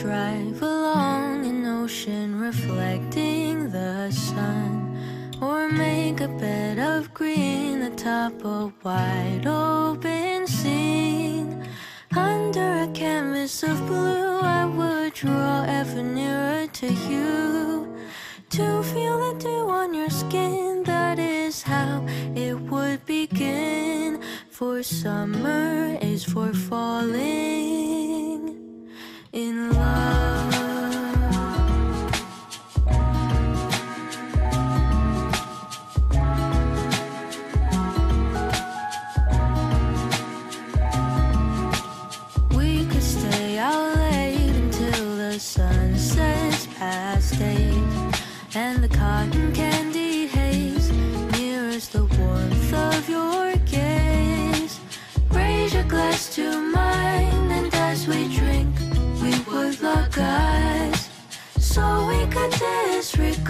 drive along an ocean reflecting the sun, or make a bed of green atop a wide open scene. Under a canvas of blue, I would draw ever nearer to you. To feel the dew on your skin, that is how it would begin. For summer is for falling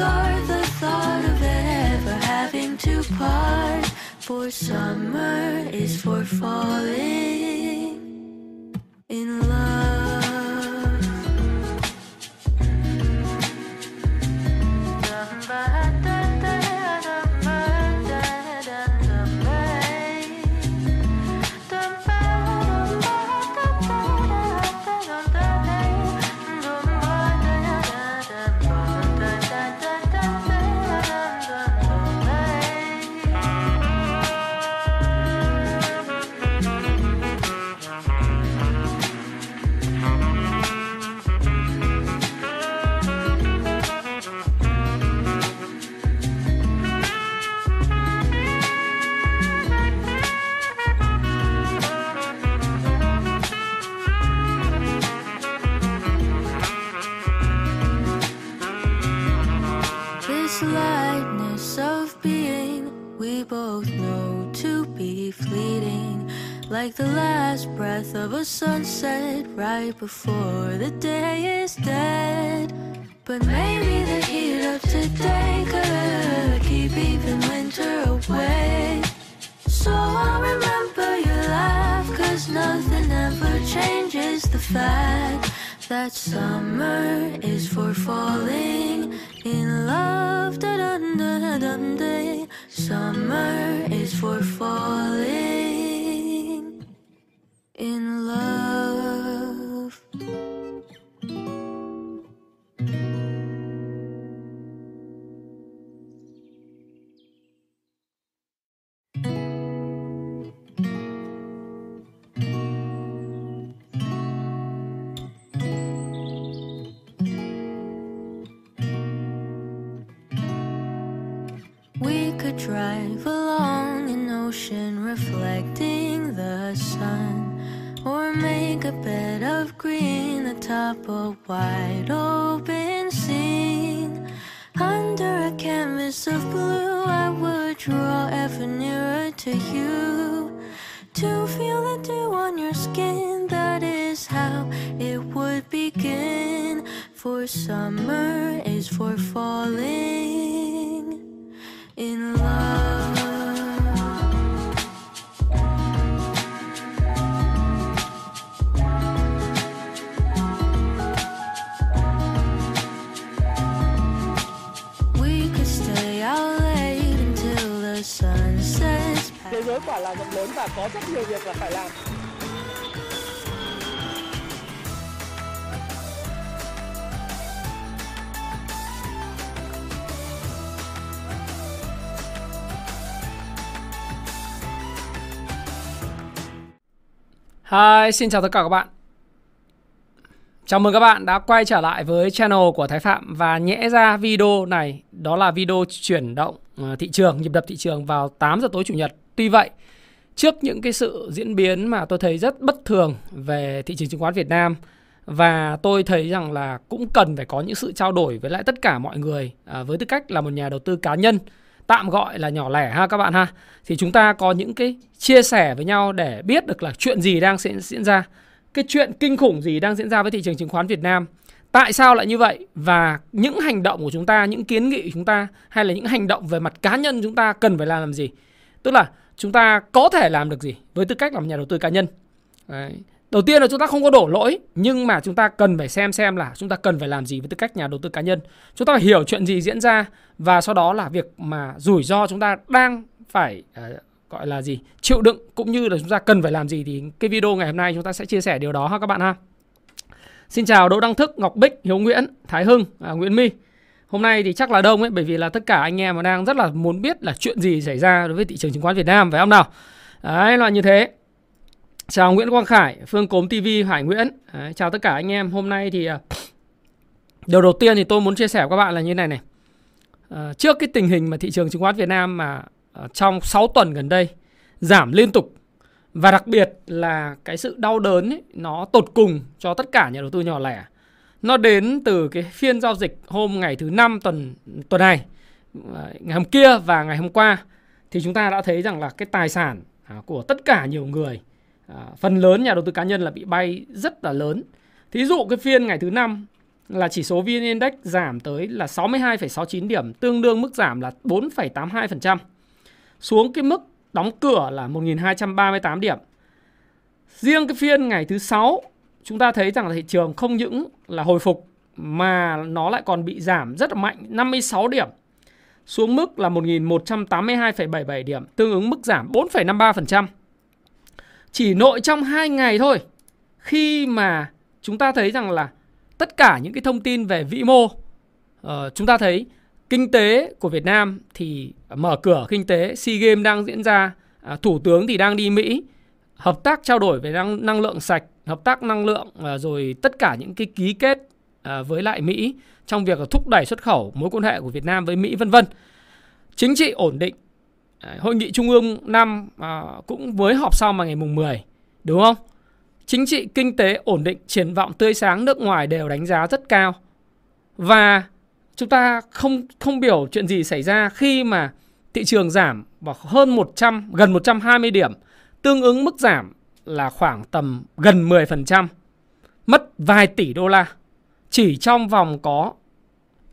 disregard the thought of ever having to part. For summer is for falling This lightness of being we both know to be fleeting, like the last breath of a sunset right before the day is dead. But maybe the heat of today could keep even winter away. So I'll remember your laugh, cause nothing ever changes the fact that summer is for falling in love. Da dun da dun day. Summer is for falling in love. Hi, xin chào tất cả các bạn. Chào mừng các bạn đã quay trở lại với channel của Thái Phạm và nhẽ ra video này đó là video chuyển động ờ, thị trường, nhịp đập thị trường vào 8 giờ tối chủ nhật. Tuy vậy, trước những cái sự diễn biến mà tôi thấy rất bất thường về thị trường chứng khoán Việt Nam và tôi thấy rằng là cũng cần phải có những sự trao đổi với lại tất cả mọi người ờ, với tư cách là một nhà đầu tư cá nhân tạm gọi là nhỏ lẻ ha các bạn ha. Thì chúng ta có những cái chia sẻ với nhau để biết được là chuyện gì đang diễn diễn ra, cái chuyện kinh khủng gì đang diễn ra với thị trường chứng khoán Việt Nam. Tại sao lại như vậy? Và những hành động của chúng ta, những kiến nghị của chúng ta hay là những hành động về mặt cá nhân chúng ta cần phải làm làm gì? Tức là chúng ta có thể làm được gì với tư cách là một nhà đầu tư cá nhân? Đấy đầu tiên là chúng ta không có đổ lỗi nhưng mà chúng ta cần phải xem xem là chúng ta cần phải làm gì với tư cách nhà đầu tư cá nhân. Chúng ta phải hiểu chuyện gì diễn ra và sau đó là việc mà rủi ro chúng ta đang phải uh, gọi là gì chịu đựng cũng như là chúng ta cần phải làm gì thì cái video ngày hôm nay chúng ta sẽ chia sẻ điều đó ha các bạn ha. Xin chào Đỗ Đăng Thức Ngọc Bích Hiếu Nguyễn Thái Hưng à, Nguyễn My. Hôm nay thì chắc là đông ấy bởi vì là tất cả anh em mà đang rất là muốn biết là chuyện gì xảy ra đối với thị trường chứng khoán Việt Nam phải không nào? Đấy là như thế chào Nguyễn Quang Khải Phương Cốm TV Hải Nguyễn. Đấy, chào tất cả anh em. Hôm nay thì à, điều đầu tiên thì tôi muốn chia sẻ với các bạn là như này này. À, trước cái tình hình mà thị trường chứng khoán Việt Nam mà à, trong 6 tuần gần đây giảm liên tục và đặc biệt là cái sự đau đớn ấy, nó tột cùng cho tất cả nhà đầu tư nhỏ lẻ. Nó đến từ cái phiên giao dịch hôm ngày thứ năm tuần tuần này, à, ngày hôm kia và ngày hôm qua. Thì chúng ta đã thấy rằng là cái tài sản của tất cả nhiều người, à, phần lớn nhà đầu tư cá nhân là bị bay rất là lớn. Thí dụ cái phiên ngày thứ năm là chỉ số VN Index giảm tới là 62,69 điểm, tương đương mức giảm là 4,82% xuống cái mức đóng cửa là 1.238 điểm. Riêng cái phiên ngày thứ sáu chúng ta thấy rằng là thị trường không những là hồi phục mà nó lại còn bị giảm rất là mạnh 56 điểm xuống mức là 1.182,77 điểm, tương ứng mức giảm 4,53%. Chỉ nội trong 2 ngày thôi khi mà chúng ta thấy rằng là tất cả những cái thông tin về vĩ mô uh, chúng ta thấy Kinh tế của Việt Nam thì mở cửa kinh tế, SEA Games đang diễn ra, uh, Thủ tướng thì đang đi Mỹ, hợp tác trao đổi về năng, năng lượng sạch, hợp tác năng lượng uh, rồi tất cả những cái ký kết uh, với lại Mỹ trong việc thúc đẩy xuất khẩu mối quan hệ của Việt Nam với Mỹ vân vân. Chính trị ổn định. Hội nghị Trung ương năm à, cũng mới họp sau mà ngày mùng 10, đúng không? Chính trị kinh tế ổn định, triển vọng tươi sáng nước ngoài đều đánh giá rất cao. Và chúng ta không không biểu chuyện gì xảy ra khi mà thị trường giảm vào hơn 100 gần 120 điểm, tương ứng mức giảm là khoảng tầm gần 10%, mất vài tỷ đô la chỉ trong vòng có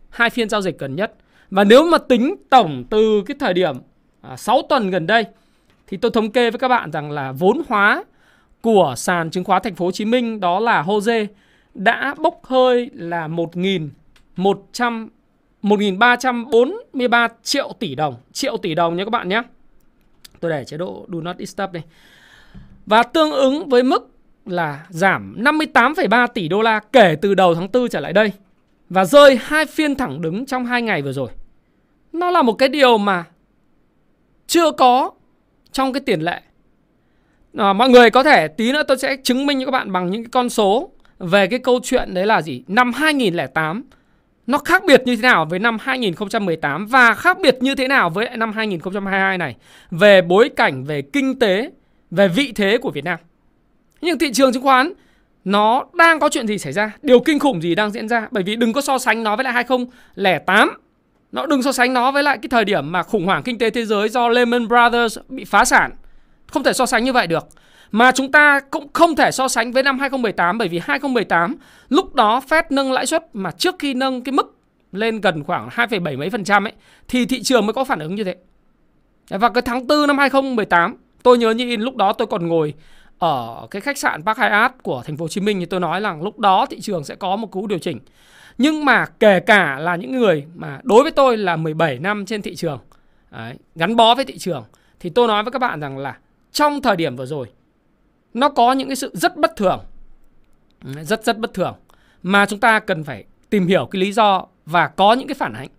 hai phiên giao dịch gần nhất. Và nếu mà tính tổng từ cái thời điểm à, 6 tuần gần đây thì tôi thống kê với các bạn rằng là vốn hóa của sàn chứng khoán thành phố Hồ Chí Minh đó là HOSE đã bốc hơi là 1.100 1.343 triệu tỷ đồng. Triệu tỷ đồng nha các bạn nhé. Tôi để chế độ Do Not Disturb đây Và tương ứng với mức là giảm 58,3 tỷ đô la kể từ đầu tháng 4 trở lại đây Và rơi hai phiên thẳng đứng trong hai ngày vừa rồi. Nó là một cái điều mà chưa có trong cái tiền lệ. À, Mọi người có thể tí nữa tôi sẽ chứng minh cho các bạn bằng những cái con số về cái câu chuyện đấy là gì? Năm 2008 nó khác biệt như thế nào với năm 2018 và khác biệt như thế nào với năm 2022 này? Về bối cảnh, về kinh tế, về vị thế của Việt Nam. Nhưng thị trường chứng khoán nó đang có chuyện gì xảy ra, điều kinh khủng gì đang diễn ra? Bởi vì đừng có so sánh nó với lại 2008. Nó đừng so sánh nó với lại cái thời điểm mà khủng hoảng kinh tế thế giới do Lehman Brothers bị phá sản. Không thể so sánh như vậy được. Mà chúng ta cũng không thể so sánh với năm 2018 bởi vì 2018 lúc đó Fed nâng lãi suất mà trước khi nâng cái mức lên gần khoảng 2,7 mấy phần trăm ấy thì thị trường mới có phản ứng như thế. Và cái tháng 4 năm 2018 tôi nhớ như in lúc đó tôi còn ngồi ở cái khách sạn Park Hyatt của thành phố Hồ Chí Minh thì tôi nói rằng lúc đó thị trường sẽ có một cú điều chỉnh. Nhưng mà kể cả là những người mà đối với tôi là 17 năm trên thị trường đấy, gắn bó với thị trường thì tôi nói với các bạn rằng là trong thời điểm vừa rồi nó có những cái sự rất bất thường rất rất bất thường mà chúng ta cần phải tìm hiểu cái lý do và có những cái phản ánh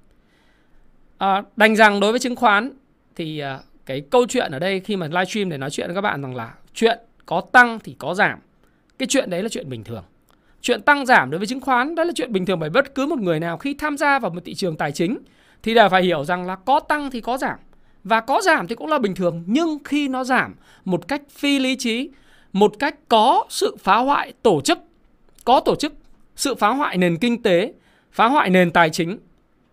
à, đành rằng đối với chứng khoán thì à, cái câu chuyện ở đây khi mà livestream để nói chuyện với các bạn rằng là chuyện có tăng thì có giảm. Cái chuyện đấy là chuyện bình thường. Chuyện tăng giảm đối với chứng khoán đó là chuyện bình thường bởi bất cứ một người nào khi tham gia vào một thị trường tài chính thì đều phải hiểu rằng là có tăng thì có giảm. Và có giảm thì cũng là bình thường nhưng khi nó giảm một cách phi lý trí một cách có sự phá hoại tổ chức, có tổ chức, sự phá hoại nền kinh tế, phá hoại nền tài chính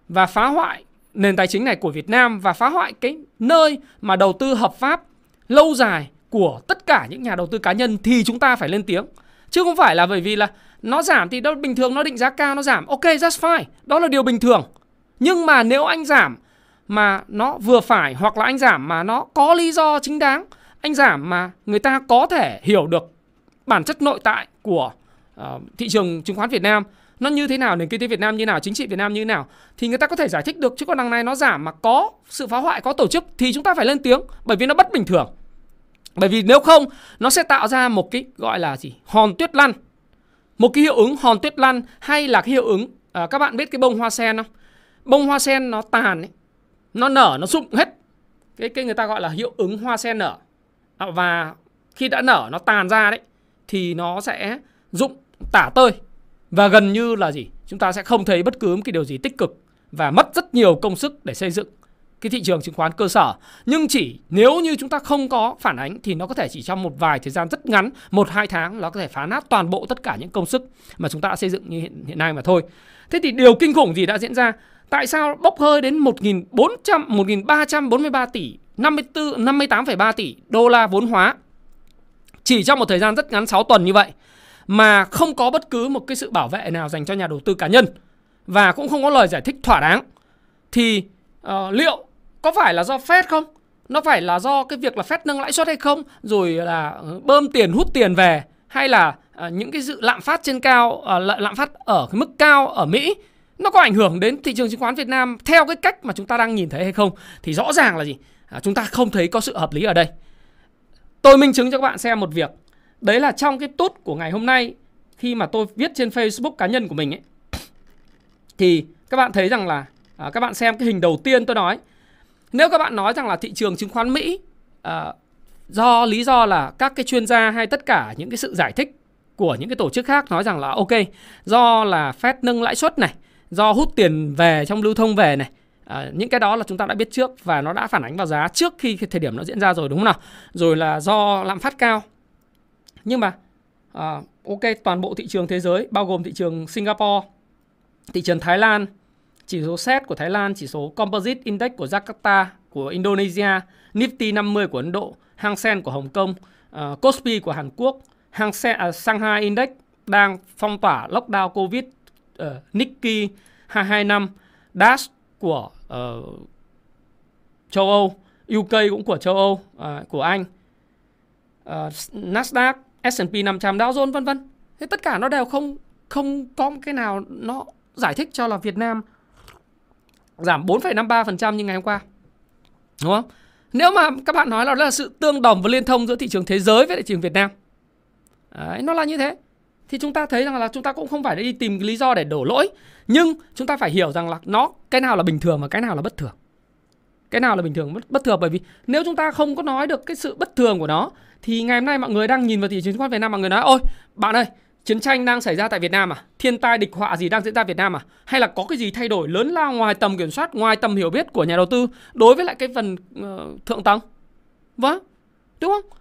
và phá hoại nền tài chính này của Việt Nam và phá hoại cái nơi mà đầu tư hợp pháp lâu dài của tất cả những nhà đầu tư cá nhân thì chúng ta phải lên tiếng. Chứ không phải là bởi vì là nó giảm thì đó bình thường nó định giá cao nó giảm. Ok, that's fine. Đó là điều bình thường. Nhưng mà nếu anh giảm mà nó vừa phải hoặc là anh giảm mà nó có lý do chính đáng anh giảm mà người ta có thể hiểu được bản chất nội tại của uh, thị trường chứng khoán Việt Nam nó như thế nào nền kinh tế Việt Nam như nào chính trị Việt Nam như thế nào thì người ta có thể giải thích được chứ còn đằng này nó giảm mà có sự phá hoại có tổ chức thì chúng ta phải lên tiếng bởi vì nó bất bình thường bởi vì nếu không nó sẽ tạo ra một cái gọi là gì? Hòn tuyết lăn. Một cái hiệu ứng hòn tuyết lăn hay là cái hiệu ứng à, các bạn biết cái bông hoa sen không? Bông hoa sen nó tàn ấy, nó nở nó rụng hết. Cái cái người ta gọi là hiệu ứng hoa sen nở. À, và khi đã nở nó tàn ra đấy thì nó sẽ rụng tả tơi. Và gần như là gì? Chúng ta sẽ không thấy bất cứ một cái điều gì tích cực và mất rất nhiều công sức để xây dựng cái thị trường chứng khoán cơ sở. Nhưng chỉ nếu như chúng ta không có phản ánh thì nó có thể chỉ trong một vài thời gian rất ngắn một hai tháng nó có thể phá nát toàn bộ tất cả những công sức mà chúng ta đã xây dựng như hiện, hiện nay mà thôi. Thế thì điều kinh khủng gì đã diễn ra? Tại sao bốc hơi đến 1.400 1.343 tỷ 54 58,3 tỷ đô la vốn hóa? Chỉ trong một thời gian rất ngắn 6 tuần như vậy mà không có bất cứ một cái sự bảo vệ nào dành cho nhà đầu tư cá nhân và cũng không có lời giải thích thỏa đáng thì uh, liệu có phải là do Fed không? Nó phải là do cái việc là Fed nâng lãi suất hay không? Rồi là ờ, bơm tiền hút tiền về hay là ờ, những cái dự lạm phát trên cao uh, lạm phát ở cái mức cao ở Mỹ nó có ảnh hưởng đến thị trường chứng khoán Việt Nam theo cái cách mà chúng ta đang nhìn thấy hay không? Thì rõ ràng là gì? À, chúng ta không thấy có sự hợp lý ở đây. Tôi minh chứng cho các bạn xem một việc. Đấy là trong cái tút của ngày hôm nay khi mà tôi viết trên Facebook cá nhân của mình ấy thì các bạn thấy rằng là à, các bạn xem cái hình đầu tiên tôi nói nếu các bạn nói rằng là thị trường chứng khoán Mỹ à, do lý do là các cái chuyên gia hay tất cả những cái sự giải thích của những cái tổ chức khác nói rằng là ok do là Fed nâng lãi suất này do hút tiền về trong lưu thông về này à, những cái đó là chúng ta đã biết trước và nó đã phản ánh vào giá trước khi cái thời điểm nó diễn ra rồi đúng không nào? Rồi là do lạm phát cao. Nhưng mà à, ok toàn bộ thị trường thế giới bao gồm thị trường Singapore thị trường Thái Lan chỉ số SET của Thái Lan, chỉ số Composite Index của Jakarta của Indonesia, Nifty 50 của Ấn Độ, Hang Seng của Hồng Kông, uh, Kospi của Hàn Quốc, Hang Seng, uh, Shanghai Index đang phong tỏa lockdown Covid, uh, Nikkei 225, DAX của uh, châu Âu, UK cũng của châu Âu, uh, của Anh, uh, Nasdaq, S&P 500, Dow Jones vân vân. Thế tất cả nó đều không không có cái nào nó giải thích cho là Việt Nam giảm 4,53% như ngày hôm qua. Đúng không? Nếu mà các bạn nói là đó là sự tương đồng và liên thông giữa thị trường thế giới với thị trường Việt Nam. Đấy, nó là như thế. Thì chúng ta thấy rằng là chúng ta cũng không phải đi tìm cái lý do để đổ lỗi, nhưng chúng ta phải hiểu rằng là nó cái nào là bình thường và cái nào là bất thường. Cái nào là bình thường bất, bất thường bởi vì nếu chúng ta không có nói được cái sự bất thường của nó thì ngày hôm nay mọi người đang nhìn vào thị trường chứng khoán Việt Nam mọi người nói ôi bạn ơi Chiến tranh đang xảy ra tại Việt Nam à? Thiên tai địch họa gì đang diễn ra Việt Nam à? Hay là có cái gì thay đổi lớn lao ngoài tầm kiểm soát, ngoài tầm hiểu biết của nhà đầu tư đối với lại cái phần uh, thượng tầng? Vâng, đúng không?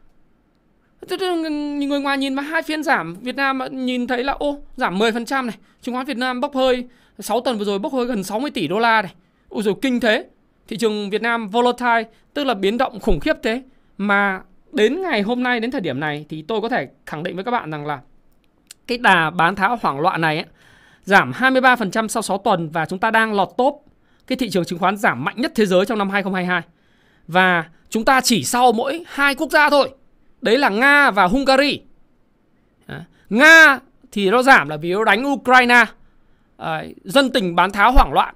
Người ngoài nhìn mà hai phiên giảm Việt Nam nhìn thấy là ô giảm 10% này, chứng khoán Việt Nam bốc hơi 6 tuần vừa rồi bốc hơi gần 60 tỷ đô la này. Ôi rồi kinh thế. Thị trường Việt Nam volatile tức là biến động khủng khiếp thế mà đến ngày hôm nay đến thời điểm này thì tôi có thể khẳng định với các bạn rằng là cái đà bán tháo hoảng loạn này ấy, giảm 23% sau 6 tuần và chúng ta đang lọt top cái thị trường chứng khoán giảm mạnh nhất thế giới trong năm 2022. Và chúng ta chỉ sau mỗi hai quốc gia thôi. Đấy là Nga và Hungary. Nga thì nó giảm là vì nó đánh Ukraine. À, dân tình bán tháo hoảng loạn.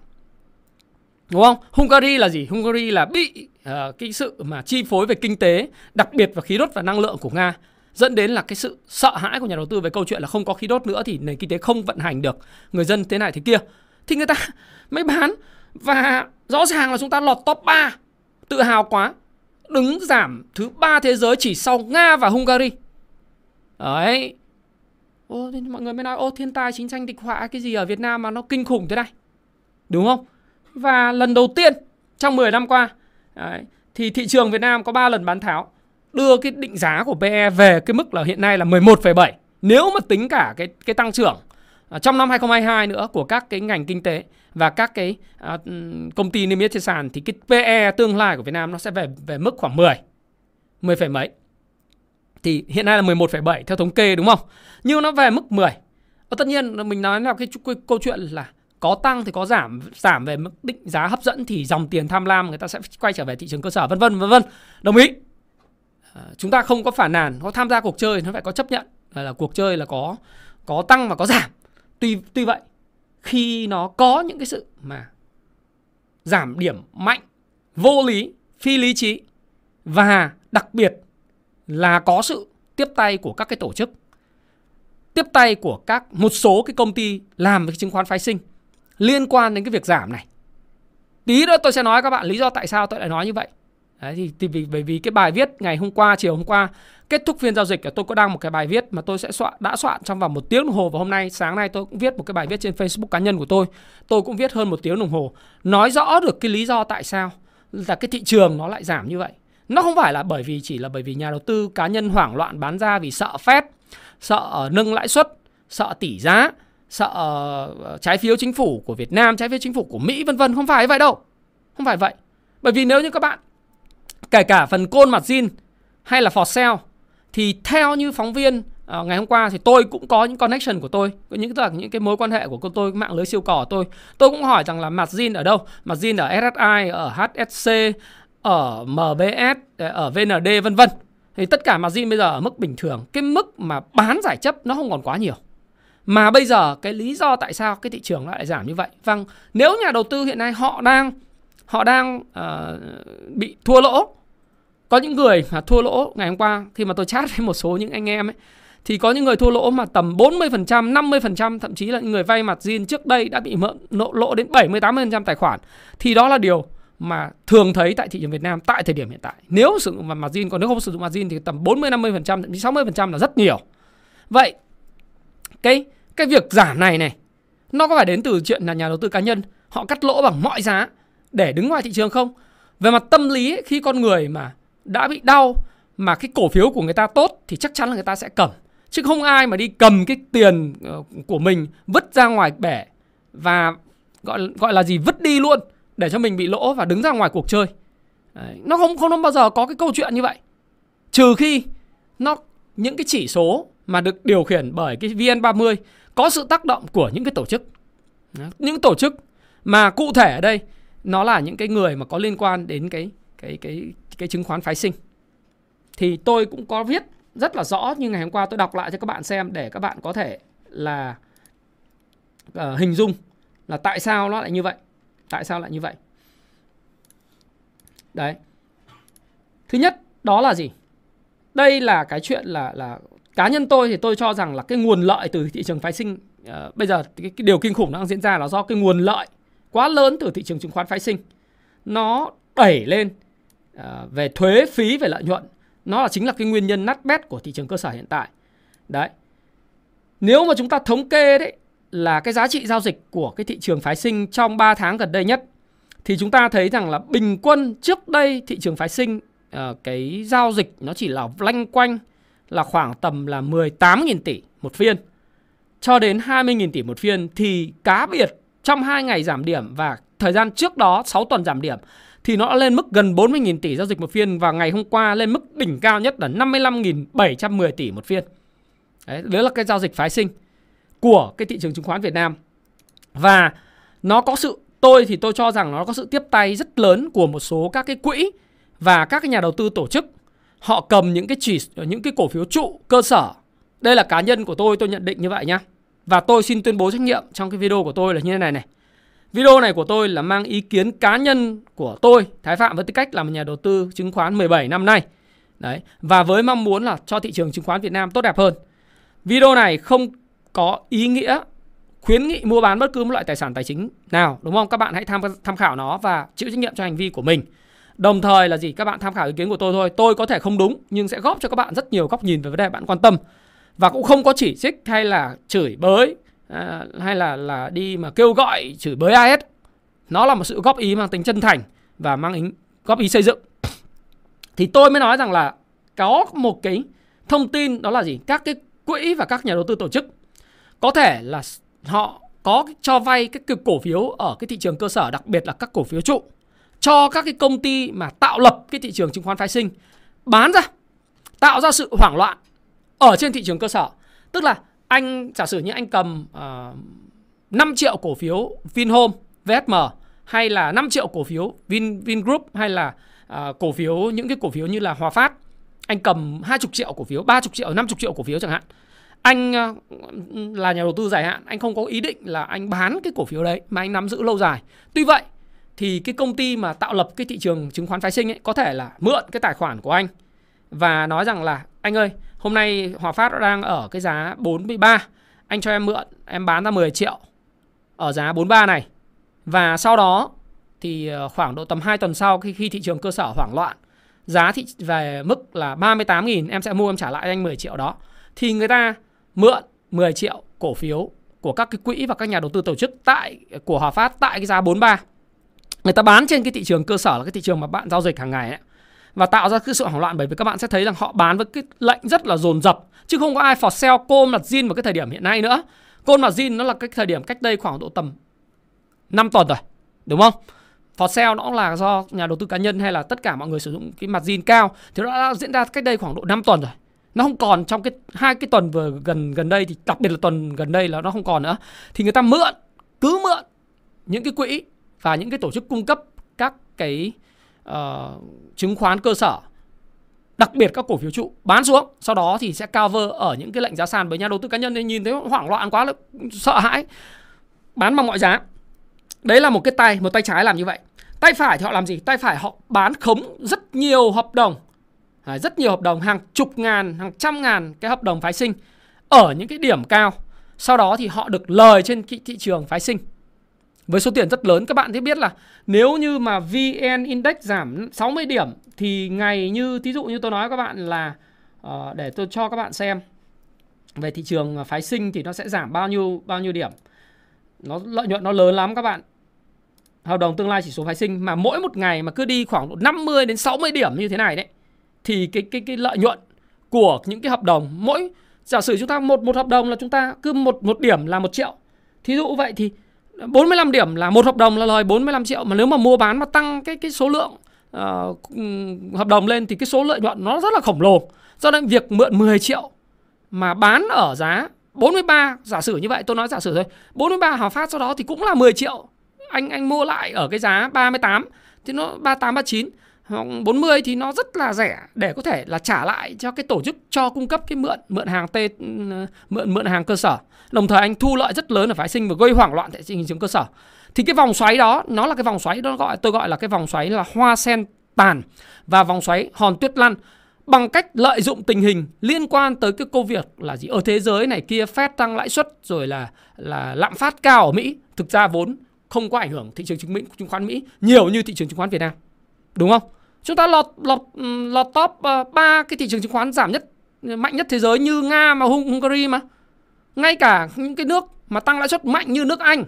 Đúng không? Hungary là gì? Hungary là bị uh, cái sự mà chi phối về kinh tế, đặc biệt và khí đốt và năng lượng của Nga dẫn đến là cái sự sợ hãi của nhà đầu tư về câu chuyện là không có khí đốt nữa thì nền kinh tế không vận hành được người dân thế này thế kia. Thì người ta mới bán và rõ ràng là chúng ta lọt top 3 tự hào quá đứng giảm thứ ba thế giới chỉ sau Nga và Hungary. Đấy. Ô, thì mọi người mới nói ô thiên tai chiến tranh địch họa cái gì ở Việt Nam mà nó kinh khủng thế này. Đúng không? Và lần đầu tiên trong 10 năm qua đấy, thì thị trường Việt Nam có 3 lần bán tháo đưa cái định giá của PE về cái mức là hiện nay là 11,7 nếu mà tính cả cái cái tăng trưởng à, trong năm 2022 nữa của các cái ngành kinh tế và các cái à, công ty niêm yết trên sàn thì cái PE tương lai của Việt Nam nó sẽ về về mức khoảng 10 10 phẩy mấy. Thì hiện nay là 11,7 theo thống kê đúng không? Nhưng nó về mức 10 và tất nhiên mình nói là cái, cái câu chuyện là có tăng thì có giảm giảm về mức định giá hấp dẫn thì dòng tiền tham lam người ta sẽ quay trở về thị trường cơ sở vân vân vân vân. Đồng ý? Ờ, chúng ta không có phản nàn có tham gia cuộc chơi nó phải có chấp nhận. Là, là cuộc chơi là có có tăng và có giảm. Tuy tuy vậy khi nó có những cái sự mà giảm điểm mạnh vô lý phi lý trí và đặc biệt là có sự tiếp tay của các cái tổ chức tiếp tay của các một số cái công ty làm cái chứng khoán phái sinh liên quan đến cái việc giảm này. Tí nữa tôi sẽ nói các bạn lý do tại sao tôi lại nói như vậy. Đấy, thì, thì vì bởi vì cái bài viết ngày hôm qua chiều hôm qua kết thúc phiên giao dịch tôi có đăng một cái bài viết mà tôi sẽ soạn đã soạn trong vòng một tiếng đồng hồ và hôm nay sáng nay tôi cũng viết một cái bài viết trên Facebook cá nhân của tôi. Tôi cũng viết hơn một tiếng đồng hồ. Nói rõ được cái lý do tại sao là cái thị trường nó lại giảm như vậy. Nó không phải là bởi vì chỉ là bởi vì nhà đầu tư cá nhân hoảng loạn bán ra vì sợ phép sợ ờ, nâng lãi suất sợ tỷ giá sợ ờ, trái phiếu chính phủ của Việt Nam trái phiếu chính phủ của Mỹ vân vân. Không phải vậy đâu. Không phải vậy. Bởi vì nếu như các bạn kể cả phần côn mặt zin hay là for sale thì theo như phóng viên uh, ngày hôm qua thì tôi cũng có những connection của tôi những tức là những cái mối quan hệ của tôi mạng lưới siêu cỏ của tôi. Tôi cũng hỏi rằng là mặt zin ở đâu? Mặt zin ở SSI ở HSC ở MBS à, ở VND vân vân. Thì tất cả mặt zin bây giờ ở mức bình thường. Cái mức mà bán giải chấp nó không còn quá nhiều. Mà bây giờ cái lý do tại sao cái thị trường lại giảm như vậy? Vâng nếu nhà đầu tư hiện nay họ đang họ đang uh, bị thua lỗ có những người mà thua lỗ ngày hôm qua khi mà tôi chat với một số những anh em ấy thì có những người thua lỗ mà tầm 40%, 50%, thậm chí là những người vay mặt zin trước đây đã bị mượn nộ lỗ đến 70, 80% tài khoản. Thì đó là điều mà thường thấy tại thị trường Việt Nam tại thời điểm hiện tại. Nếu sử dụng mặt zin còn nếu không sử dụng mặt zin thì tầm 40, 50%, thậm chí 60% là rất nhiều. Vậy cái cái việc giảm này này nó có phải đến từ chuyện là nhà đầu tư cá nhân họ cắt lỗ bằng mọi giá để đứng ngoài thị trường không? Về mặt tâm lý ấy, khi con người mà đã bị đau mà cái cổ phiếu của người ta tốt thì chắc chắn là người ta sẽ cầm. Chứ không ai mà đi cầm cái tiền ờ, của mình vứt ra ngoài bể và gọi gọi là gì, vứt đi luôn để cho mình bị lỗ và đứng ra ngoài cuộc chơi. Đấy. nó không không bao giờ có cái câu chuyện như vậy. Trừ khi nó, những cái chỉ số mà được điều khiển bởi cái VN30 có sự tác động của những cái tổ chức. Những tổ chức mà cụ thể ở đây nó là những cái người mà có liên quan đến cái cái cái cái chứng khoán phái sinh. Thì tôi cũng có viết rất là rõ như ngày hôm qua tôi đọc lại cho các bạn xem để các bạn có thể là uh, hình dung là tại sao nó lại như vậy. Tại sao lại như vậy? Đấy. Thứ nhất đó là gì? Đây là cái chuyện là là cá nhân tôi thì tôi cho rằng là cái nguồn lợi từ thị trường phái sinh uh, bây giờ cái, cái điều kinh khủng đang diễn ra là do cái nguồn lợi quá lớn từ thị trường chứng khoán phái sinh. Nó đẩy lên Ờ, về thuế phí về lợi nhuận nó là chính là cái nguyên nhân nát bét của thị trường cơ sở hiện tại. Đấy. Nếu mà chúng ta thống kê đấy là cái giá trị giao dịch của cái thị trường phái sinh trong 3 tháng gần đây nhất thì chúng ta thấy rằng là bình quân trước đây thị trường phái sinh uh, cái giao dịch nó chỉ là lanh quanh là khoảng tầm là 18.000 tỷ một phiên cho đến 20.000 tỷ một phiên. Thì cá biệt trong 2 ngày giảm điểm và thời gian trước đó 6 tuần giảm điểm thì nó đã lên mức gần 40.000 tỷ giao dịch một phiên và ngày hôm qua lên mức đỉnh cao nhất là 55.710 tỷ một phiên. Đấy, đó là cái giao dịch phái sinh của cái thị trường chứng khoán Việt Nam. Và nó có sự tôi thì tôi cho rằng nó có sự tiếp tay rất lớn của một số các cái quỹ và các cái nhà đầu tư tổ chức họ cầm những cái chỉ những cái cổ phiếu trụ cơ sở. Đây là cá nhân của tôi tôi nhận định như vậy nhá. Và tôi xin tuyên bố trách nhiệm trong cái video của tôi là như thế này này. Video này của tôi là mang ý kiến cá nhân của tôi, Thái Phạm với tư cách là một nhà đầu tư chứng khoán 17 năm nay. Đấy, và với mong muốn là cho thị trường chứng khoán Việt Nam tốt đẹp hơn. Video này không có ý nghĩa khuyến nghị mua bán bất cứ một loại tài sản tài chính nào, đúng không? Các bạn hãy tham tham khảo nó và chịu trách nhiệm cho hành vi của mình. Đồng thời là gì? Các bạn tham khảo ý kiến của tôi thôi. Tôi có thể không đúng nhưng sẽ góp cho các bạn rất nhiều góc nhìn về vấn đề bạn quan tâm. Và cũng không có chỉ trích hay là chửi bới à, hay là là đi mà kêu gọi chửi bới ai hết. Nó là một sự góp ý mang tính chân thành và mang ý góp ý xây dựng. Thì tôi mới nói rằng là có một cái thông tin đó là gì? Các cái quỹ và các nhà đầu tư tổ chức có thể là họ có cho vay cái cực cổ phiếu ở cái thị trường cơ sở đặc biệt là các cổ phiếu trụ cho các cái công ty mà tạo lập cái thị trường chứng khoán phái sinh bán ra tạo ra sự hoảng loạn ở trên thị trường cơ sở. Tức là anh giả sử như anh cầm ờ, uh, 5 triệu cổ phiếu Vinhome VSM hay là 5 triệu cổ phiếu Vin Vingroup hay là uh, cổ phiếu những cái cổ phiếu như là Hòa Phát anh cầm 20 triệu cổ phiếu 30 triệu 50 triệu cổ phiếu chẳng hạn. Anh uh, là nhà đầu tư dài hạn anh không có ý định là anh bán cái cổ phiếu đấy mà anh nắm giữ lâu dài. Tuy vậy thì cái công ty mà tạo lập cái thị trường chứng khoán phái sinh ấy có thể là mượn cái tài khoản của anh và nói rằng là anh ơi hôm nay Hòa Phát đang ở cái giá 43 anh cho em mượn em bán ra 10 triệu ở giá 43 này. Và sau đó thì ờ, khoảng độ tầm 2 tuần sau khi, khi thị trường cơ sở hoảng loạn giá thị về mức là 38.000 em sẽ mua em trả lại anh 10 triệu đó. Thì người ta mượn 10 triệu cổ phiếu của các cái quỹ và các nhà đầu tư tổ chức tại của Hòa Phát tại cái giá 43 người ta bán trên cái thị trường cơ sở là cái thị trường mà bạn giao dịch hàng ngày ấy và tạo ra cái sự hoảng loạn bởi vì các bạn sẽ thấy rằng họ bán với cái lệnh rất là dồn dập chứ không có ai for sale côn mặt zin vào cái thời điểm hiện nay nữa. Côn mặt zin nó là cái thời điểm cách đây khoảng độ tầm 5 tuần rồi đúng không? For sale nó cũng là do nhà đầu tư cá nhân hay là tất cả mọi người sử dụng cái mặt zin cao thì nó đã diễn ra cách đây khoảng độ 5 tuần rồi. Nó không còn trong cái hai cái tuần vừa gần gần đây thì đặc biệt là tuần gần đây là nó không còn nữa. Thì người ta mượn cứ mượn những cái quỹ và những cái tổ chức cung cấp các cái uh, chứng khoán cơ sở đặc biệt các cổ phiếu trụ bán xuống sau đó thì sẽ cover ở những cái lệnh giá sàn bởi nhà đầu tư cá nhân. Thì nhìn thấy hoảng loạn quá là sợ hãi bán bằng mọi giá. Đấy là một cái tay một tay trái làm như vậy. Tay phải thì họ làm gì? Tay phải họ bán khống rất nhiều hợp đồng. À, rất nhiều hợp đồng hàng chục ngàn hàng trăm ngàn cái hợp đồng phái sinh ở những cái điểm cao. Sau đó thì họ được lời trên thị, thị trường phái sinh với số tiền rất lớn các bạn thấy biết là nếu như mà VN Index giảm 60 điểm thì ngày như thí dụ như tôi nói các bạn là uh, để tôi cho các bạn xem về thị trường phái sinh thì nó sẽ giảm bao nhiêu bao nhiêu điểm. Nó lợi nhuận nó lớn lắm các bạn. Hợp đồng tương lai chỉ số phái sinh mà mỗi một ngày mà cứ đi khoảng 50 đến 60 điểm như thế này đấy thì cái cái cái lợi nhuận của những cái hợp đồng mỗi giả sử chúng ta một một hợp đồng là chúng ta cứ một một điểm là một triệu. Thí dụ vậy thì 45 điểm là một hợp đồng là lời 45 triệu. Mà nếu mà mua bán mà tăng cái cái số lượng uh, hợp đồng lên thì cái số lợi nhuận nó rất là khổng lồ. Do nên việc mượn 10 triệu mà bán ở giá 43 giả sử như vậy tôi nói giả sử thôi 43 Hòa Phát sau đó thì cũng là 10 triệu. Anh anh mua lại ở cái giá 38 thì nó 38 39 40 thì nó rất là rẻ. Để có thể là trả lại cho cái tổ chức cho cung cấp cái mượn mượn hàng tê mượn mượn hàng cơ sở. Đồng thời anh thu lợi rất lớn ở phái sinh và gây hoảng loạn tại thị trường cơ sở. Thì cái vòng xoáy đó, nó là cái vòng xoáy đó gọi, tôi gọi là cái vòng xoáy là hoa sen tàn và vòng xoáy hòn tuyết lăn. Bằng cách lợi dụng tình hình liên quan tới cái câu việc là gì? Ở thế giới này kia, Fed tăng lãi suất rồi là là lạm phát cao ở Mỹ. Thực ra vốn không có ảnh hưởng thị trường chứng minh, chứng khoán Mỹ nhiều như thị trường chứng khoán Việt Nam. Đúng không? Chúng ta lọt lọt lọt top ờ, ba cái thị trường chứng khoán giảm nhất mạnh nhất thế giới như Nga mà Hungary mà. Ngay cả những cái nước mà tăng lãi suất mạnh như nước Anh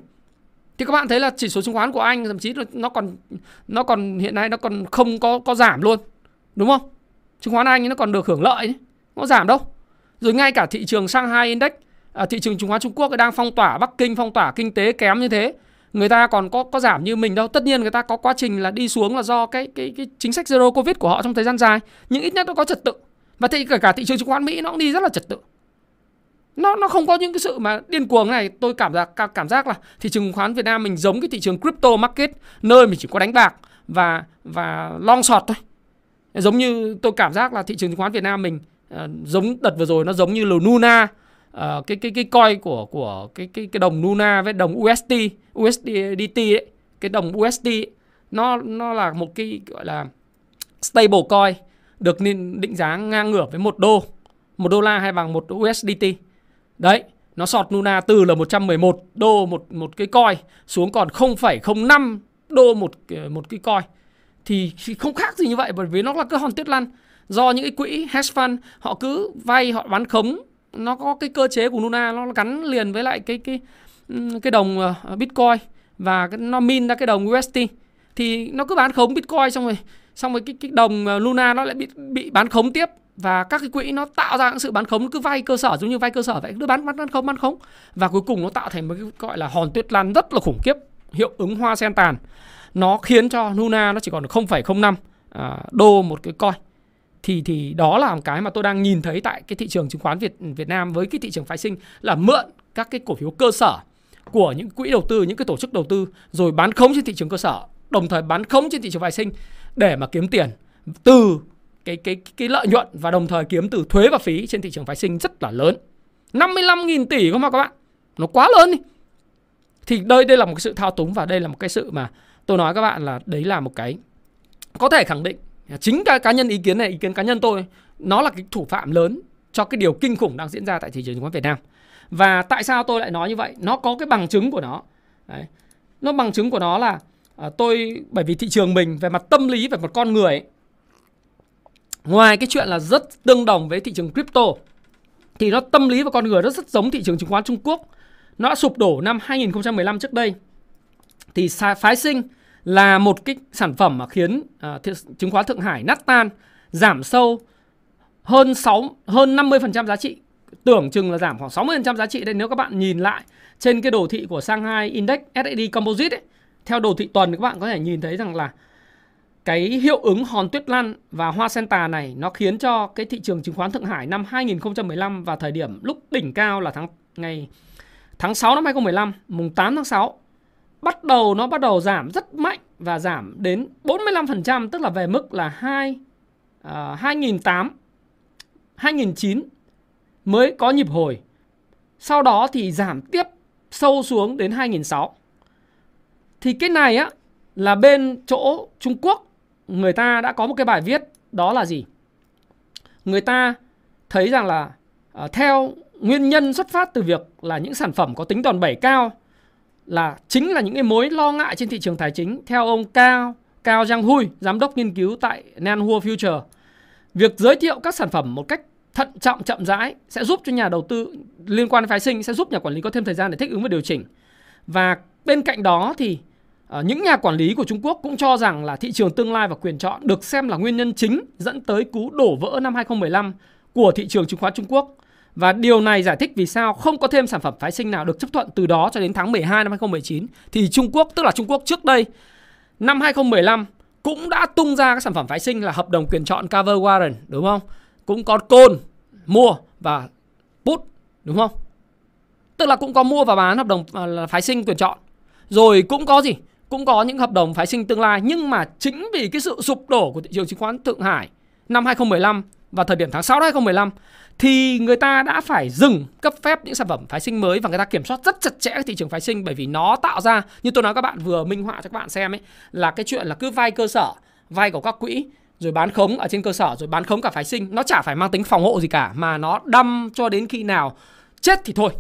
thì các bạn thấy là chỉ số chứng khoán của Anh thậm chí nó còn nó còn hiện nay nó còn không có có giảm luôn. Đúng không? Chứng khoán Anh nó còn được hưởng lợi Nó giảm đâu. Rồi ngay cả thị trường Shanghai Index, à, thị trường chứng khoán Trung Quốc đang phong tỏa Bắc Kinh phong tỏa kinh tế kém như thế người ta còn có có giảm như mình đâu. Tất nhiên người ta có quá trình là đi xuống là do cái cái cái chính sách zero covid của họ trong thời gian dài. Nhưng ít nhất nó có trật tự. Và thì cả cả thị trường chứng khoán mỹ nó cũng đi rất là trật tự. Nó nó không có những cái sự mà điên cuồng này. Tôi cảm giác cảm giác là thị trường chứng khoán Việt Nam mình giống cái thị trường crypto market nơi mình chỉ có đánh bạc và và long sọt thôi. Giống như tôi cảm giác là thị trường chứng khoán Việt Nam mình uh, giống đợt vừa rồi nó giống như là Luna uh, cái cái cái coin của của cái cái cái đồng Luna với đồng USD USDT ấy, cái đồng USD ấy, nó nó là một cái gọi là stable coin được định giá ngang ngửa với một đô một đô la hay bằng một USDT đấy nó sọt Luna từ là 111 đô một một cái coin xuống còn 0,05 đô một một cái coin. Thì không khác gì như vậy bởi vì nó là cái hòn tuyết lăn. Do những cái quỹ hedge fund họ cứ vay họ bán khống nó có cái cơ chế của Luna nó gắn liền với lại cái cái cái đồng ờ, ờ, Bitcoin và nó min ra cái đồng USD thì nó cứ bán khống Bitcoin xong rồi xong rồi cái cái đồng ờ, Luna nó lại bị bị bán khống tiếp. Và các cái quỹ nó tạo ra những sự bán khống cứ vay cơ sở giống như vay cơ sở vậy cứ bán bán bán khống bán khống. Và cuối cùng nó tạo thành một cái gọi là hòn tuyết lan rất là khủng khiếp hiệu ứng hoa sen tàn. Nó khiến cho Luna nó chỉ còn 0,05 đô một cái coin thì thì đó là một cái mà tôi đang nhìn thấy tại cái thị trường chứng khoán Việt Việt Nam với cái thị trường phái sinh là mượn các cái cổ phiếu cơ sở của những quỹ đầu tư, những cái tổ chức đầu tư rồi bán khống trên thị trường cơ sở, đồng thời bán khống trên thị trường phái sinh để mà kiếm tiền từ cái cái cái lợi nhuận và đồng thời kiếm từ thuế và phí trên thị trường phái sinh rất là lớn. 55.000 tỷ không mà các bạn Nó quá lớn đi Thì đây đây là một cái sự thao túng Và đây là một cái sự mà tôi nói các bạn là Đấy là một cái Có thể khẳng định Chính cái cá nhân ý kiến này Ý kiến cá nhân tôi Nó là cái thủ phạm lớn Cho cái điều kinh khủng đang diễn ra tại thị trường chứng khoán Việt Nam Và tại sao tôi lại nói như vậy Nó có cái bằng chứng của nó Đấy. Nó bằng chứng của nó là à, Tôi Bởi vì thị trường mình Về mặt tâm lý Về mặt con người ấy, Ngoài cái chuyện là rất tương đồng với thị trường crypto thì nó tâm lý và con người rất rất giống thị trường chứng khoán Trung Quốc. Nó đã sụp đổ năm 2015 trước đây. Thì phái sinh là một cái sản phẩm mà khiến uh, chứng khoán Thượng Hải nát tan, giảm sâu hơn 6 hơn 50% giá trị. Tưởng chừng là giảm khoảng 60% giá trị đây nếu các bạn nhìn lại trên cái đồ thị của Shanghai Index SSI Composite ấy, theo đồ thị tuần các bạn có thể nhìn thấy rằng là cái hiệu ứng hòn tuyết lăn và hoa sen tà này nó khiến cho cái thị trường chứng khoán Thượng Hải năm 2015 và thời điểm lúc đỉnh cao là tháng ngày tháng 6 năm 2015, mùng 8 tháng 6 bắt đầu nó bắt đầu giảm rất mạnh và giảm đến 45% tức là về mức là 2 uh, 2008 2009 mới có nhịp hồi. Sau đó thì giảm tiếp sâu xuống đến 2006. Thì cái này á là bên chỗ Trung Quốc người ta đã có một cái bài viết đó là gì? Người ta thấy rằng là uh, theo nguyên nhân xuất phát từ việc là những sản phẩm có tính đòn bẩy cao là chính là những cái mối lo ngại trên thị trường tài chính theo ông Cao Cao Giang Hui, giám đốc nghiên cứu tại Nanhua Future. Việc giới thiệu các sản phẩm một cách thận trọng chậm rãi sẽ giúp cho nhà đầu tư liên quan đến phái sinh sẽ giúp nhà quản lý có thêm thời gian để thích ứng và điều chỉnh. Và bên cạnh đó thì ờ, những nhà quản lý của Trung Quốc cũng cho rằng là thị trường tương lai và quyền chọn được xem là nguyên nhân chính dẫn tới cú đổ vỡ năm 2015 của thị trường chứng khoán Trung Quốc. Và điều này giải thích vì sao không có thêm sản phẩm phái sinh nào được chấp thuận từ đó cho đến tháng 12 năm 2019 thì Trung Quốc, tức là Trung Quốc trước đây, năm 2015 cũng đã tung ra các sản phẩm phái sinh là hợp đồng quyền chọn cover warrant, đúng không? Cũng có côn, mua và put, đúng không? Tức là cũng có mua và bán hợp đồng à, phái sinh quyền chọn. Rồi cũng có gì? cũng có những hợp đồng phái sinh tương lai nhưng mà chính vì cái sự sụp đổ của thị trường chứng khoán Thượng Hải năm 2015 và thời điểm tháng 6 năm 2015 thì người ta đã phải dừng cấp phép những sản phẩm phái sinh mới và người ta kiểm soát rất chặt chẽ thị trường phái sinh bởi vì nó tạo ra như tôi nói các bạn vừa minh họa cho các bạn xem ấy là cái chuyện là cứ vay cơ sở, vay của các quỹ rồi bán khống ở trên cơ sở rồi bán khống cả phái sinh nó chả phải mang tính phòng hộ gì cả mà nó đâm cho đến khi nào chết thì thôi.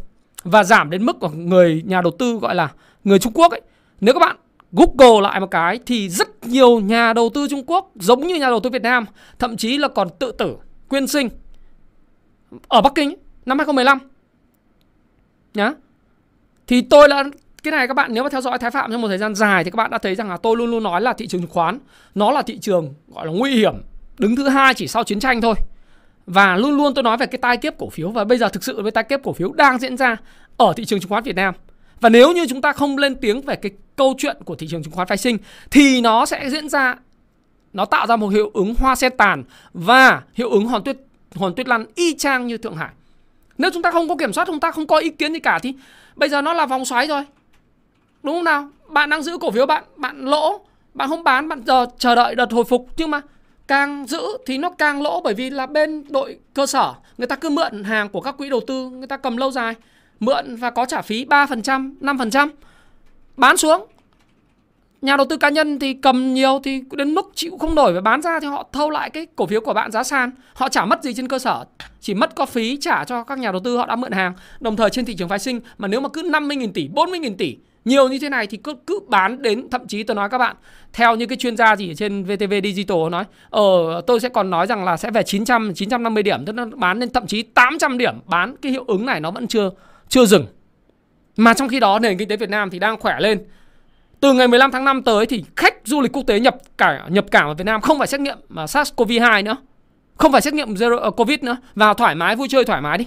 Và giảm đến mức của người nhà đầu tư gọi là người Trung Quốc ấy. Nếu các bạn Google lại một cái thì rất nhiều nhà đầu tư Trung Quốc giống như nhà đầu tư Việt Nam, thậm chí là còn tự tử, quyên sinh. Ở Bắc Kinh năm 2015 nhá. Thì tôi là cái này các bạn nếu mà theo dõi Thái Phạm trong một thời gian dài thì các bạn đã thấy rằng là tôi luôn luôn nói là thị trường chứng khoán, nó là thị trường gọi là nguy hiểm, đứng thứ hai chỉ sau chiến tranh thôi. Và luôn luôn tôi nói về cái tai kiếp cổ phiếu và bây giờ thực sự với tai kiếp cổ phiếu đang diễn ra ở thị trường chứng khoán Việt Nam và nếu như chúng ta không lên tiếng về cái câu chuyện của thị trường chứng khoán phái sinh thì nó sẽ diễn ra nó tạo ra một hiệu ứng hoa sen tàn và hiệu ứng hòn tuyết hòn tuyết lăn y chang như Thượng Hải. Nếu chúng ta không có kiểm soát, chúng ta không có ý kiến gì cả thì bây giờ nó là vòng xoáy rồi. Đúng không nào? Bạn đang giữ cổ phiếu bạn, bạn lỗ, bạn không bán, bạn giờ chờ đợi đợt hồi phục nhưng mà càng giữ thì nó càng lỗ bởi vì là bên đội cơ sở người ta cứ mượn hàng của các quỹ đầu tư, người ta cầm lâu dài mượn và có trả phí 3%, 5%. Bán xuống. Nhà đầu tư cá nhân thì cầm nhiều thì đến mức chịu không nổi và bán ra thì họ thâu lại cái cổ phiếu của bạn giá sàn. Họ chả mất gì trên cơ sở, chỉ mất có phí trả cho các nhà đầu tư họ đã mượn hàng. Đồng thời trên thị trường phái sinh mà nếu mà cứ 50.000 tỷ, 40.000 tỷ nhiều như thế này thì cứ cứ bán đến thậm chí tôi nói các bạn theo như cái chuyên gia gì ở trên VTV Digital nói ờ tôi sẽ còn nói rằng là sẽ về 900 950 điểm tức nó bán lên thậm chí 800 điểm bán cái hiệu ứng này nó vẫn chưa chưa dừng. Mà trong khi đó nền kinh tế Việt Nam thì đang khỏe lên. Từ ngày 15 tháng 5 tới thì khách du lịch quốc tế nhập cả nhập cảng vào Việt Nam không phải xét nghiệm mà SARS-CoV-2 nữa. Không phải xét nghiệm zero uh, COVID nữa, vào thoải mái vui chơi thoải mái đi.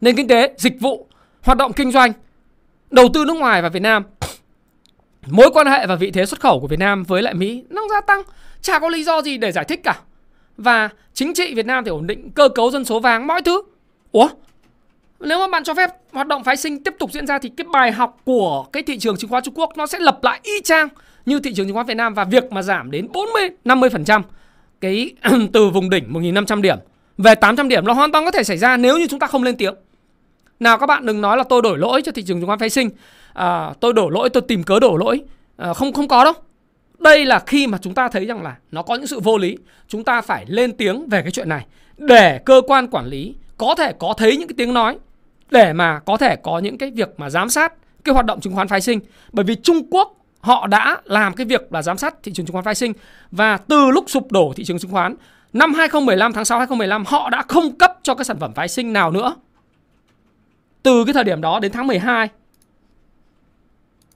Nền kinh tế, dịch vụ, hoạt động kinh doanh, đầu tư nước ngoài vào Việt Nam mối quan hệ và vị thế xuất khẩu của Việt Nam với lại Mỹ nó gia tăng chả có lý do gì để giải thích cả và chính trị Việt Nam thì ổn định cơ cấu dân số vàng mọi thứ ủa nếu mà bạn cho phép hoạt động phái sinh tiếp tục diễn ra thì cái bài học của cái thị trường chứng khoán Trung Quốc nó sẽ lập lại y chang như thị trường chứng khoán Việt Nam và việc mà giảm đến 40 50% cái từ vùng đỉnh 1.500 điểm. Về 800 điểm là hoàn toàn có thể xảy ra nếu như chúng ta không lên tiếng. Nào các bạn đừng nói là tôi đổi lỗi cho thị trường chứng khoán phái sinh, à, tôi đổ lỗi, tôi tìm cớ đổ lỗi, à, không không có đâu. Đây là khi mà chúng ta thấy rằng là nó có những sự vô lý, chúng ta phải lên tiếng về cái chuyện này để cơ quan quản lý có thể có thấy những cái tiếng nói để mà có thể có những cái việc mà giám sát cái hoạt động chứng khoán phái sinh. Bởi vì Trung Quốc, họ đã làm cái việc là giám sát thị trường chứng khoán phái sinh và từ lúc sụp đổ thị trường chứng khoán, năm 2015 tháng 6 2015 họ đã không cấp cho cái sản phẩm phái sinh nào nữa. Từ cái thời điểm đó đến tháng 12.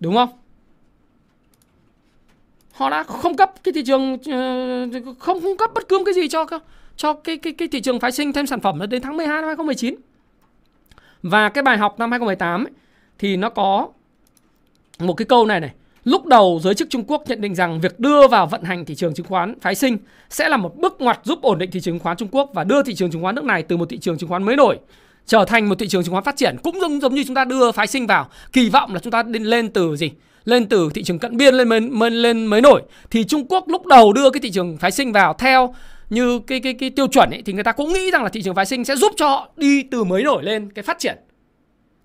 Đúng không? Họ đã không cấp cái thị trường ờ, không cung cấp bất cứ một cái gì cho cho cái cái cái thị trường phái sinh thêm sản phẩm đến tháng 12 năm 2019. Và cái bài học năm 2018 ấy, thì nó có một cái câu này này. Lúc đầu giới chức Trung Quốc nhận định rằng việc đưa vào vận hành thị trường chứng khoán phái sinh sẽ là một bước ngoặt giúp ổn định thị trường chứng khoán Trung Quốc và đưa thị trường chứng khoán nước này từ một thị trường chứng khoán mới nổi trở thành một thị trường chứng khoán phát triển. Cũng giống giống như chúng ta đưa phái sinh vào kỳ vọng là chúng ta lên từ gì? Lên từ thị trường cận biên lên mới, lên mới nổi. Thì Trung Quốc lúc đầu đưa cái thị trường phái sinh vào theo như cái cái cái tiêu chuẩn ấy thì người ta cũng nghĩ rằng là thị trường phái sinh sẽ giúp cho họ đi từ mới nổi lên cái phát triển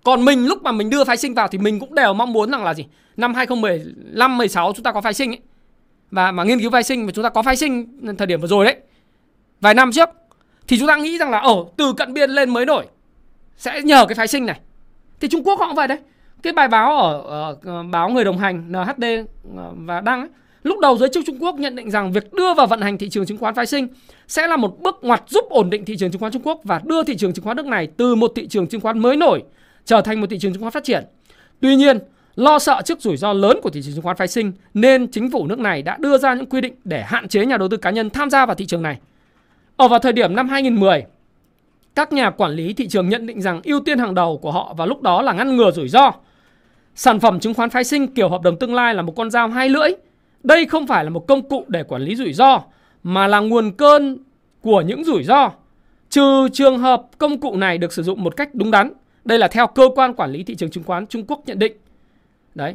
còn mình lúc mà mình đưa phái sinh vào thì mình cũng đều mong muốn rằng là gì? Năm 2015 16 chúng ta có phái sinh ấy. Và mà nghiên cứu phái sinh và chúng ta có phái sinh thời điểm vừa rồi đấy. Vài năm trước thì chúng ta nghĩ rằng là ở từ cận biên lên mới nổi sẽ nhờ cái phái sinh này. Thì Trung Quốc họ cũng vậy đấy. Cái bài báo ở, ở, ờ, báo người đồng hành NHD ờ, và đăng ấy, Lúc đầu giới chức Trung Quốc nhận định rằng việc đưa vào vận hành thị trường chứng khoán phái sinh sẽ là một bước ngoặt giúp ổn định thị trường chứng khoán Trung Quốc và đưa thị trường chứng khoán nước này từ một thị trường chứng khoán mới nổi trở thành một thị trường chứng khoán phát triển. Tuy nhiên, lo sợ trước rủi ro lớn của thị trường chứng khoán phái sinh nên chính phủ nước này đã đưa ra những quy định để hạn chế nhà đầu tư cá nhân tham gia vào thị trường này. Ở vào thời điểm năm 2010, các nhà quản lý thị trường nhận định rằng ưu tiên hàng đầu của họ vào lúc đó là ngăn ngừa rủi ro. Sản phẩm chứng khoán phái sinh kiểu hợp đồng tương lai là một con dao hai lưỡi. Đây không phải là một công cụ để quản lý rủi ro mà là nguồn cơn của những rủi ro. Trừ trường hợp công cụ này được sử dụng một cách đúng đắn đây là theo cơ quan quản lý thị trường chứng khoán Trung Quốc nhận định. Đấy.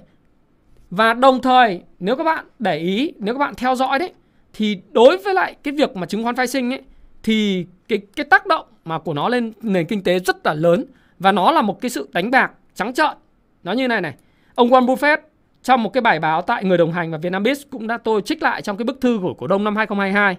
Và đồng thời nếu các bạn để ý, nếu các bạn theo dõi đấy thì đối với lại cái việc mà chứng khoán phái sinh ấy thì cái cái tác động mà của nó lên nền kinh tế rất là lớn và nó là một cái sự đánh bạc trắng trợn. Nó như này này. Ông Warren Buffett trong một cái bài báo tại Người đồng hành và Vietnambiz cũng đã tôi trích lại trong cái bức thư của cổ đông năm 2022.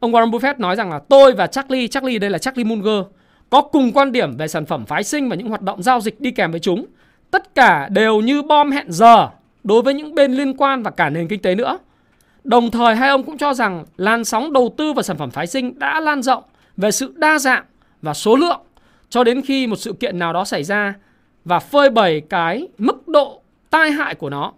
Ông Warren Buffett nói rằng là tôi và Charlie, Charlie đây là Charlie Munger có cùng quan điểm về sản phẩm phái sinh và những hoạt động giao dịch đi kèm với chúng. Tất cả đều như bom hẹn giờ đối với những bên liên quan và cả nền kinh tế nữa. Đồng thời hai ông cũng cho rằng làn sóng đầu tư vào sản phẩm phái sinh đã lan rộng về sự đa dạng và số lượng cho đến khi một sự kiện nào đó xảy ra và phơi bày cái mức tai hại của nó.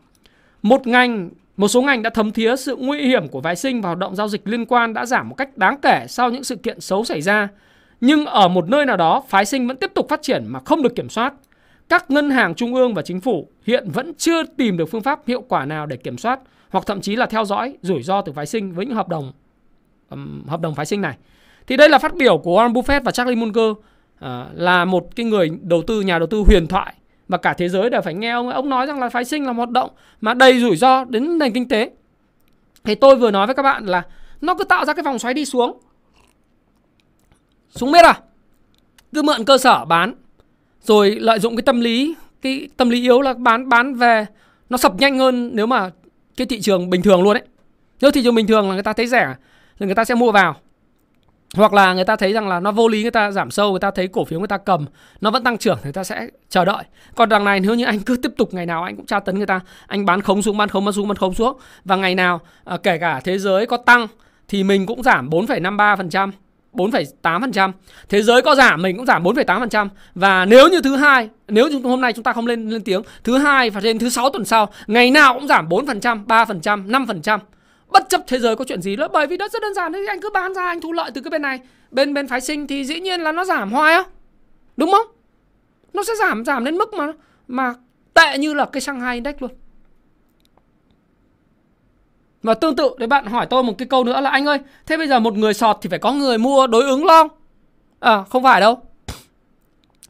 Một ngành, một số ngành đã thấm thía sự nguy hiểm của phái sinh và hoạt động giao dịch liên quan đã giảm một cách đáng kể sau những sự kiện xấu xảy ra nhưng ở một nơi nào đó, phái sinh vẫn tiếp tục phát triển mà không được kiểm soát. Các ngân hàng trung ương và chính phủ hiện vẫn chưa tìm được phương pháp hiệu quả nào để kiểm soát hoặc thậm chí là theo dõi rủi ro từ phái sinh với những hợp đồng um, hợp đồng phái sinh này. Thì đây là phát biểu của Warren Buffett và Charlie Munger uh, là một cái người đầu tư nhà đầu tư huyền thoại và cả thế giới đều phải nghe ông ông nói rằng là phái sinh là một hoạt động mà đầy rủi ro đến nền kinh tế. Thì tôi vừa nói với các bạn là nó cứ tạo ra cái vòng xoáy đi xuống. Xuống biết à? Cứ mượn cơ sở bán, rồi lợi dụng cái tâm lý, cái tâm lý yếu là bán bán về. Nó sập nhanh hơn nếu mà cái thị trường bình thường luôn đấy nếu thị trường bình thường là người ta thấy rẻ thì người ta sẽ mua vào hoặc là người ta thấy rằng là nó vô lý người ta giảm sâu người ta thấy cổ phiếu người ta cầm nó vẫn tăng trưởng thì người ta sẽ chờ đợi còn đằng này nếu như anh cứ tiếp tục ngày nào anh cũng tra tấn người ta anh bán khống xuống bán khống bán xuống bán khống xuống và ngày nào à, kể cả thế giới có tăng thì mình cũng giảm 4,53% 4,8%. Thế giới có giảm mình cũng giảm 4,8% và nếu như thứ hai, nếu như hôm nay chúng ta không lên lên tiếng, thứ hai và đến thứ sáu tuần sau, ngày nào cũng giảm 4%, 3%, 5%. Bất chấp thế giới có chuyện gì nữa bởi vì nó rất đơn giản đấy anh cứ bán ra anh thu lợi từ cái bên này. Bên bên phái sinh thì dĩ nhiên là nó giảm hoài á. Đúng không? Nó sẽ giảm giảm đến mức mà mà tệ như là cái Shanghai Index luôn. Và tương tự đấy bạn hỏi tôi một cái câu nữa là anh ơi, thế bây giờ một người sọt thì phải có người mua đối ứng long À, không phải đâu.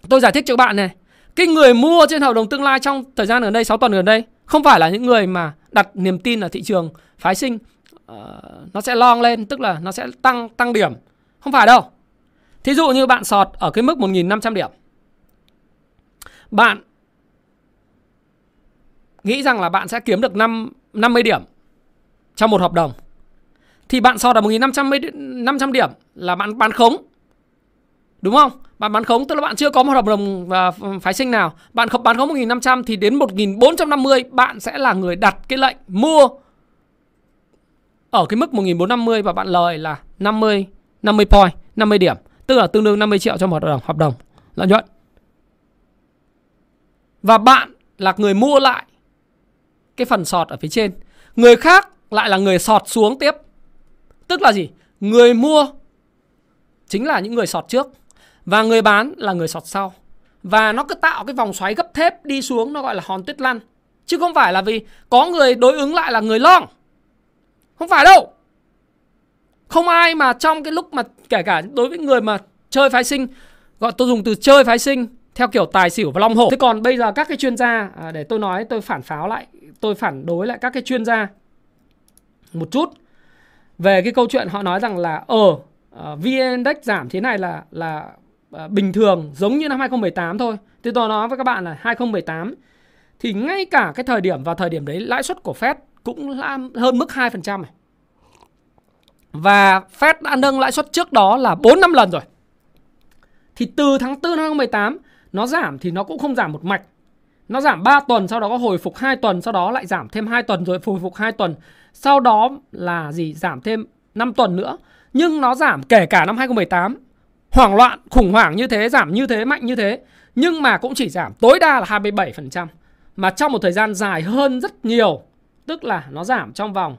Tôi giải thích cho bạn này. Cái người mua trên hợp đồng tương lai trong thời gian gần đây 6 tuần gần đây không phải là những người mà đặt niềm tin ở thị trường phái sinh uh, nó sẽ long lên tức là nó sẽ tăng tăng điểm. Không phải đâu. Thí dụ như bạn sọt ở cái mức 1.500 điểm. Bạn nghĩ rằng là bạn sẽ kiếm được 5, 50 điểm trong một hợp đồng. Thì bạn sọt ở 1.500 điểm là bạn bán khống. Đúng không? Bạn bán khống tức là bạn chưa có một hợp đồng và phái sinh nào. Bạn không bán khống 1.500 thì đến 1.450 bạn sẽ là người đặt cái lệnh mua ở cái mức 1.450 và bạn lời là 50 50 point, 50 điểm, tức là tương đương 50 triệu cho một hợp đồng hợp đồng lợi nhuận. Và bạn là người mua lại cái phần sọt ở phía trên. Người khác lại là người sọt xuống tiếp. Tức là gì? Người mua chính là những người sọt trước và người bán là người sọt sau. Và nó cứ tạo cái vòng xoáy gấp thép đi xuống nó gọi là hòn tuyết lăn. Chứ không phải là vì có người đối ứng lại là người long. Không phải đâu. Không ai mà trong cái lúc mà kể cả đối với người mà chơi phái sinh gọi tôi dùng từ chơi phái sinh theo kiểu tài xỉu và long hổ. Thế còn bây giờ các cái chuyên gia à, để tôi nói tôi phản pháo lại, tôi phản đối lại các cái chuyên gia một chút về cái câu chuyện họ nói rằng là ờ à, uh, VN Index giảm thế này là là uh, bình thường giống như năm 2018 thôi. Thì tôi nói với các bạn là 2018 thì ngay cả cái thời điểm vào thời điểm đấy lãi suất của Fed cũng là hơn mức 2% này. Và Fed đã nâng lãi suất trước đó là 4 năm lần rồi. Thì từ tháng 4 năm 2018 nó giảm thì nó cũng không giảm một mạch. Nó giảm 3 tuần sau đó có hồi phục 2 tuần sau đó lại giảm thêm 2 tuần rồi hồi phục 2 tuần. Sau đó là gì? Giảm thêm 5 tuần nữa. Nhưng nó giảm kể cả năm 2018 hoảng loạn, khủng hoảng như thế, giảm như thế, mạnh như thế. Nhưng mà cũng chỉ giảm tối đa là 27%. Mà trong một thời gian dài hơn rất nhiều. Tức là nó giảm trong vòng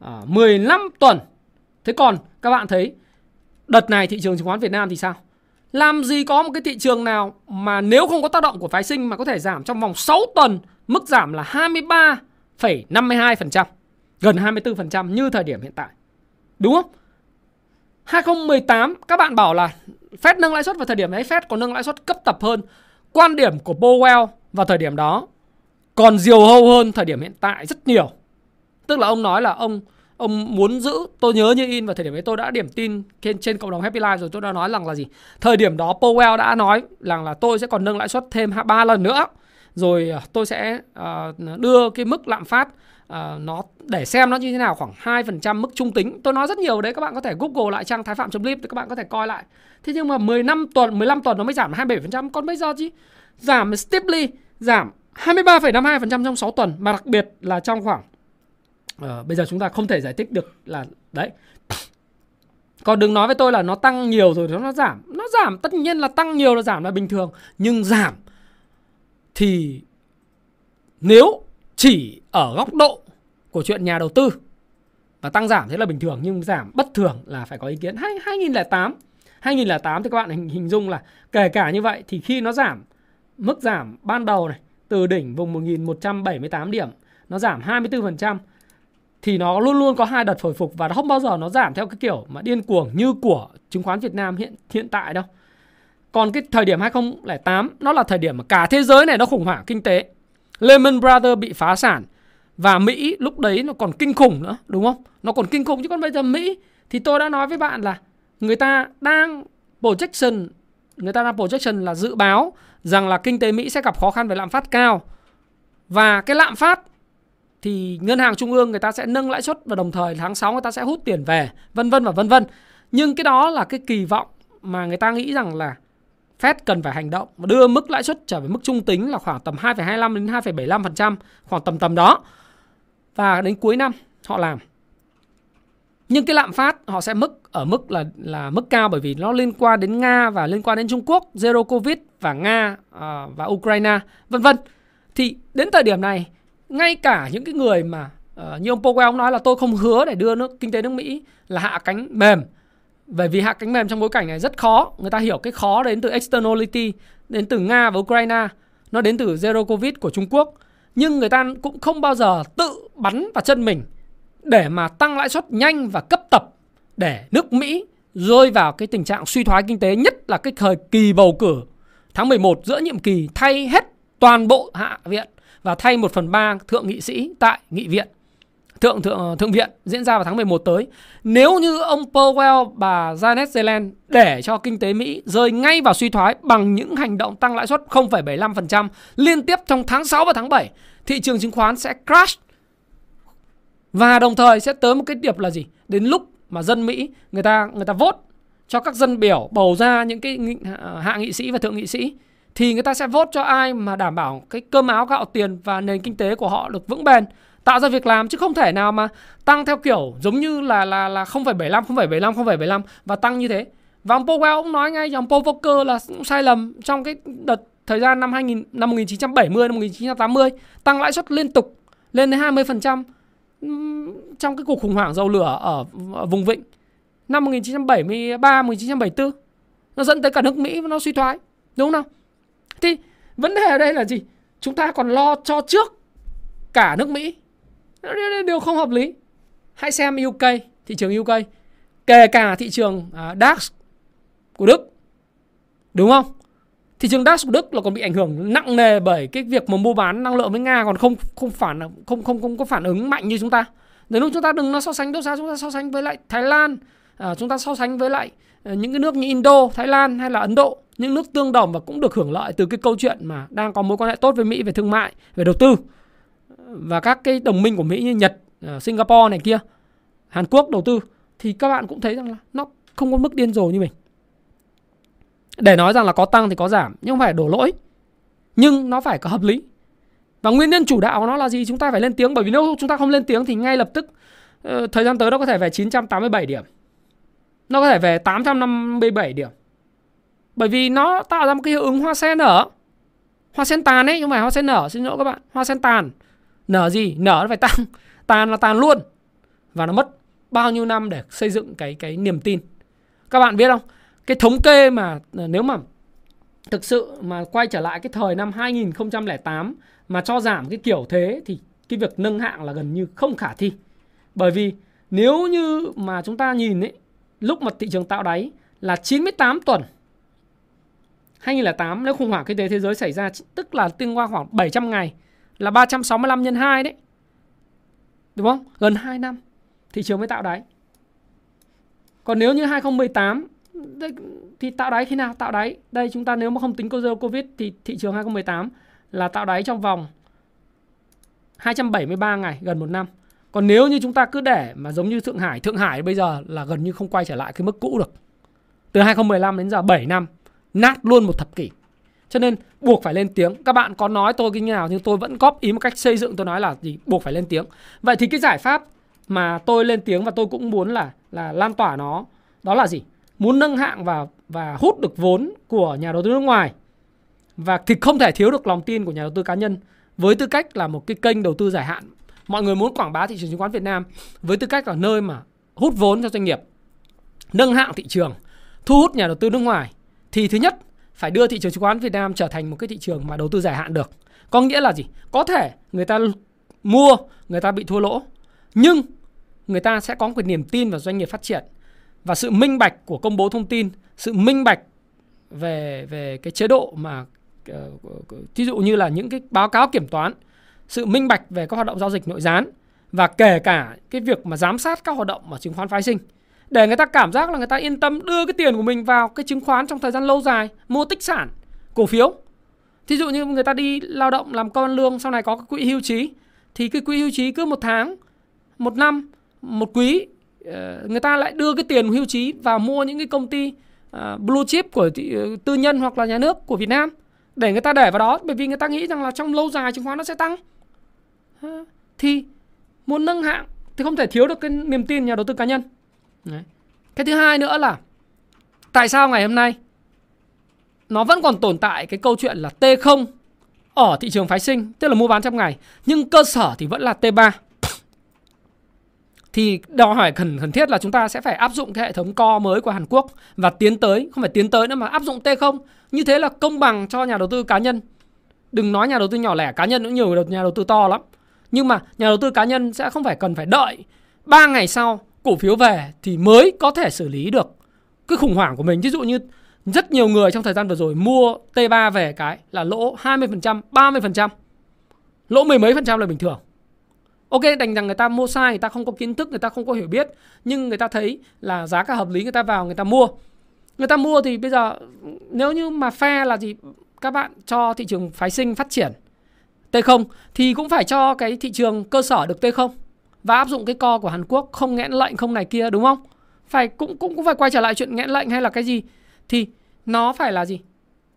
à, uh, 15 tuần. Thế còn các bạn thấy đợt này thị trường chứng khoán Việt Nam thì sao? Làm gì có một cái thị trường nào mà nếu không có tác động của phái sinh mà có thể giảm trong vòng 6 tuần mức giảm là 23,52%, gần 24% như thời điểm hiện tại. Đúng không? 2018 các bạn bảo là Fed nâng lãi suất vào thời điểm đấy Fed có nâng lãi suất cấp tập hơn. Quan điểm của Powell vào thời điểm đó còn diều hâu hơn thời điểm hiện tại rất nhiều. Tức là ông nói là ông ông muốn giữ tôi nhớ như in vào thời điểm ấy tôi đã điểm tin trên trên cộng đồng Happy Life rồi tôi đã nói rằng là gì? Thời điểm đó Powell đã nói rằng là tôi sẽ còn nâng lãi suất thêm ba lần nữa. Rồi ờ, tôi sẽ uh, đưa cái mức lạm phát uh, nó để xem nó như thế nào khoảng 2% mức trung tính. Tôi nói rất nhiều đấy các bạn có thể google lại trang thái phạm clip thì các bạn có thể coi lại. Thế nhưng mà 15 tuần 15 tuần nó mới giảm 27% còn bây giờ chứ? Giảm steeply giảm 23,52% trong 6 tuần mà đặc biệt là trong khoảng uh, bây giờ chúng ta không thể giải thích được là đấy còn đừng nói với tôi là nó tăng nhiều rồi nó giảm nó giảm tất nhiên là tăng nhiều là giảm là bình thường nhưng giảm thì nếu chỉ ở góc độ của chuyện nhà đầu tư và tăng giảm thế là bình thường nhưng giảm bất thường là phải có ý kiến. Hai, 2008 2008 thì các bạn hình, hình dung là kể cả như vậy thì khi nó giảm mức giảm ban đầu này từ đỉnh vùng 1178 điểm nó giảm 24% thì nó luôn luôn có hai đợt hồi phục và nó không bao giờ nó giảm theo cái kiểu mà điên cuồng như của chứng khoán Việt Nam hiện hiện tại đâu. Còn cái thời điểm 2008 nó là thời điểm mà cả thế giới này nó khủng hoảng kinh tế. Lehman Brothers bị phá sản và Mỹ lúc đấy nó còn kinh khủng nữa, đúng không? Nó còn kinh khủng chứ còn bây giờ Mỹ thì tôi đã nói với bạn là người ta đang projection người ta đang projection là dự báo rằng là kinh tế Mỹ sẽ gặp khó khăn về lạm phát cao. Và cái lạm phát thì ngân hàng trung ương người ta sẽ nâng lãi suất và đồng thời tháng 6 người ta sẽ hút tiền về, vân vân và vân vân. Nhưng cái đó là cái kỳ vọng mà người ta nghĩ rằng là Fed cần phải hành động và đưa mức lãi suất trở về mức trung tính là khoảng tầm 2,25 đến 2,75%, khoảng tầm tầm đó. Và đến cuối năm họ làm. Nhưng cái lạm phát họ sẽ mức ở mức là là mức cao bởi vì nó liên quan đến Nga và liên quan đến Trung Quốc, zero covid và Nga uh, và Ukraine, vân vân. Thì đến thời điểm này ngay cả những cái người mà uh, như ông Powell ông nói là tôi không hứa để đưa nước kinh tế nước Mỹ là hạ cánh mềm. Bởi vì hạ cánh mềm trong bối cảnh này rất khó. Người ta hiểu cái khó đến từ externality đến từ Nga và Ukraine nó đến từ zero covid của Trung Quốc. Nhưng người ta cũng không bao giờ tự bắn vào chân mình để mà tăng lãi suất nhanh và cấp tập để nước Mỹ rơi vào cái tình trạng suy thoái kinh tế nhất là cái thời kỳ bầu cử tháng 11 giữa nhiệm kỳ thay hết toàn bộ hạ viện và thay 1 phần 3 thượng nghị sĩ tại nghị viện. thượng thượng thượng viện diễn ra vào tháng 11 tới. Nếu như ông Powell bà Janet Yellen để cho kinh tế Mỹ rơi ngay vào suy thoái bằng những hành động tăng lãi suất 0,75% liên tiếp trong tháng 6 và tháng 7, thị trường chứng khoán sẽ crash. Và đồng thời sẽ tới một cái điệp là gì? Đến lúc mà dân Mỹ người ta người ta vote cho các dân biểu bầu ra những cái hạ nghị sĩ và thượng nghị sĩ thì người ta sẽ vote cho ai mà đảm bảo cái cơm áo gạo tiền và nền kinh tế của họ được vững bền tạo ra việc làm chứ không thể nào mà tăng theo kiểu giống như là là là 0,75 0,75 0,75 và tăng như thế. Và ông Powell cũng nói ngay ông Paul Volcker là sai lầm trong cái đợt thời gian năm 2000 năm 1970 năm 1980 tăng lãi suất liên tục lên đến 20% trong cái cuộc khủng hoảng dầu lửa ở, vùng vịnh năm 1973 1974 nó dẫn tới cả nước Mỹ nó suy thoái đúng không thì vấn đề ở đây là gì? Chúng ta còn lo cho trước cả nước Mỹ. Điều không hợp lý. Hãy xem UK thị trường UK kể cả thị trường à, DAX của Đức đúng không? Thị trường DAX của Đức là còn bị ảnh hưởng nặng nề bởi cái việc mà mua bán năng lượng với Nga còn không không phản không không không có phản ứng mạnh như chúng ta. Đến lúc chúng ta đừng nó so sánh đâu xa chúng ta so sánh với lại Thái Lan, à, chúng ta so sánh với lại ờ, những cái nước như Indo, Thái Lan hay là Ấn Độ, những nước tương đồng và cũng được hưởng lợi từ cái câu chuyện mà đang có mối quan hệ tốt với Mỹ về thương mại, về đầu tư và các cái đồng minh của Mỹ như Nhật, ờ, Singapore này kia, Hàn Quốc đầu tư thì các bạn cũng thấy rằng là nó không có mức điên rồ như mình để nói rằng là có tăng thì có giảm, nhưng không phải đổ lỗi. Nhưng nó phải có hợp lý. Và nguyên nhân chủ đạo của nó là gì? Chúng ta phải lên tiếng, bởi vì nếu chúng ta không lên tiếng thì ngay lập tức ờ, thời gian tới nó có thể về 987 điểm. Nó có thể về 857 điểm. Bởi vì nó tạo ra một cái hiệu ứng hoa sen nở. Hoa sen tàn ấy, không phải hoa sen nở, xin lỗi các bạn. Hoa sen tàn. Nở gì? Nở nó phải tăng. Tàn là tàn luôn. Và nó mất bao nhiêu năm để xây dựng cái cái niềm tin. Các bạn biết không? Cái thống kê mà ờ, nếu mà thực sự mà quay trở lại cái thời năm 2008 mà cho giảm cái kiểu thế thì cái việc nâng hạng là gần như không khả thi. Bởi vì nếu như mà chúng ta nhìn ấy, lúc mà thị trường tạo đáy là 98 tuần 2008 nếu khủng hoảng kinh tế thế giới xảy ra tức là tương qua khoảng 700 ngày là 365 nhân 2 đấy. Đúng không? Gần 2 năm thị trường mới tạo đáy. Còn nếu như 2018 thì tạo đáy khi nào? Tạo đáy. Đây, chúng ta nếu mà không tính zero covid thì thị trường 2018 là tạo đáy trong vòng 273 ngày, gần một năm. Còn nếu như chúng ta cứ để mà giống như Thượng Hải Thượng Hải bây giờ là gần như không quay trở lại cái mức cũ được. Từ 2015 đến giờ 7 năm, nát luôn một thập kỷ. Cho nên buộc phải lên tiếng. Các bạn có nói tôi như nào nhưng tôi vẫn góp ý một cách xây dựng, tôi nói là gì? Buộc phải lên tiếng. Vậy thì cái giải pháp mà tôi lên tiếng và tôi cũng muốn là là lan tỏa nó, đó là gì? Muốn nâng hạng và và hút được vốn của nhà đầu tư nước ngoài. Và thì không thể thiếu được lòng tin của nhà đầu tư cá nhân với tư cách là một cái kênh đầu tư dài hạn. Mọi người muốn quảng bá thị trường chứng khoán Việt Nam với tư cách là nơi mà hút vốn cho doanh nghiệp, nâng hạng thị trường, thu hút nhà đầu tư nước ngoài, thì thứ nhất, phải đưa thị trường chứng khoán Việt Nam trở thành một cái thị trường mà đầu tư dài hạn được. Có nghĩa là gì? Có thể người ta mua, người ta bị thua lỗ, nhưng người ta sẽ có một niềm tin vào doanh nghiệp phát triển và sự minh bạch của công bố thông tin, sự minh bạch về về cái chế độ mà ờ, thí ví dụ như là những cái báo cáo kiểm toán, sự minh bạch về các hoạt động giao dịch nội gián và kể cả cái việc mà giám sát các hoạt động mà chứng khoán phái sinh để người ta cảm giác là người ta yên tâm đưa cái tiền của mình vào cái chứng khoán trong thời gian lâu dài, mua tích sản, cổ phiếu. Thí dụ như người ta đi lao động làm công ăn lương sau này có cái quỹ hưu trí thì cái quỹ hưu trí cứ một tháng, một năm, một quý Ờ, người ta lại đưa cái tiền hưu trí vào mua những cái công ty uh, blue chip của thị, uh, tư nhân hoặc là nhà nước của Việt Nam để người ta để vào đó bởi vì người ta nghĩ rằng là trong lâu dài chứng khoán nó sẽ tăng. Uh, thì muốn nâng hạng thì không thể thiếu được cái niềm tin nhà đầu tư cá nhân. Đấy. cái thứ hai nữa là tại sao ngày hôm nay nó vẫn còn tồn tại cái câu chuyện là T0 ở thị trường phái sinh tức là mua bán trong ngày nhưng cơ sở thì vẫn là T3 thì đòi hỏi cần cần thiết là chúng ta sẽ phải áp dụng cái hệ thống co mới của Hàn Quốc và tiến tới không phải tiến tới nữa mà áp dụng T0 như thế là công bằng cho nhà đầu tư cá nhân. Đừng nói nhà đầu tư nhỏ lẻ cá nhân cũng nhiều nhà đầu tư to lắm. Nhưng mà nhà đầu tư cá nhân sẽ không phải cần phải đợi. 3 ngày sau cổ phiếu về thì mới có thể xử lý được cái khủng hoảng của mình. Ví dụ như rất nhiều người trong thời gian vừa rồi mua T3 về cái là lỗ 20%, 30%. Lỗ mười mấy phần trăm là bình thường. Ok, đành rằng người ta mua sai, Người ta không có kiến thức, Người ta không có hiểu biết, Nhưng người ta thấy là giá cả hợp lý Người ta vào, người ta mua. Người ta mua thì bây giờ, Nếu như mà phe là gì? Các bạn cho thị trường phái sinh phát triển. T0 Thì cũng phải cho cái thị trường cơ sở được T0 Và áp dụng cái co của Hàn Quốc, Không nghẽn lệnh, không này kia, đúng không? Phải, cũng cũng cũng phải quay trở lại chuyện nghẽn lệnh hay là cái gì? Thì nó phải là gì?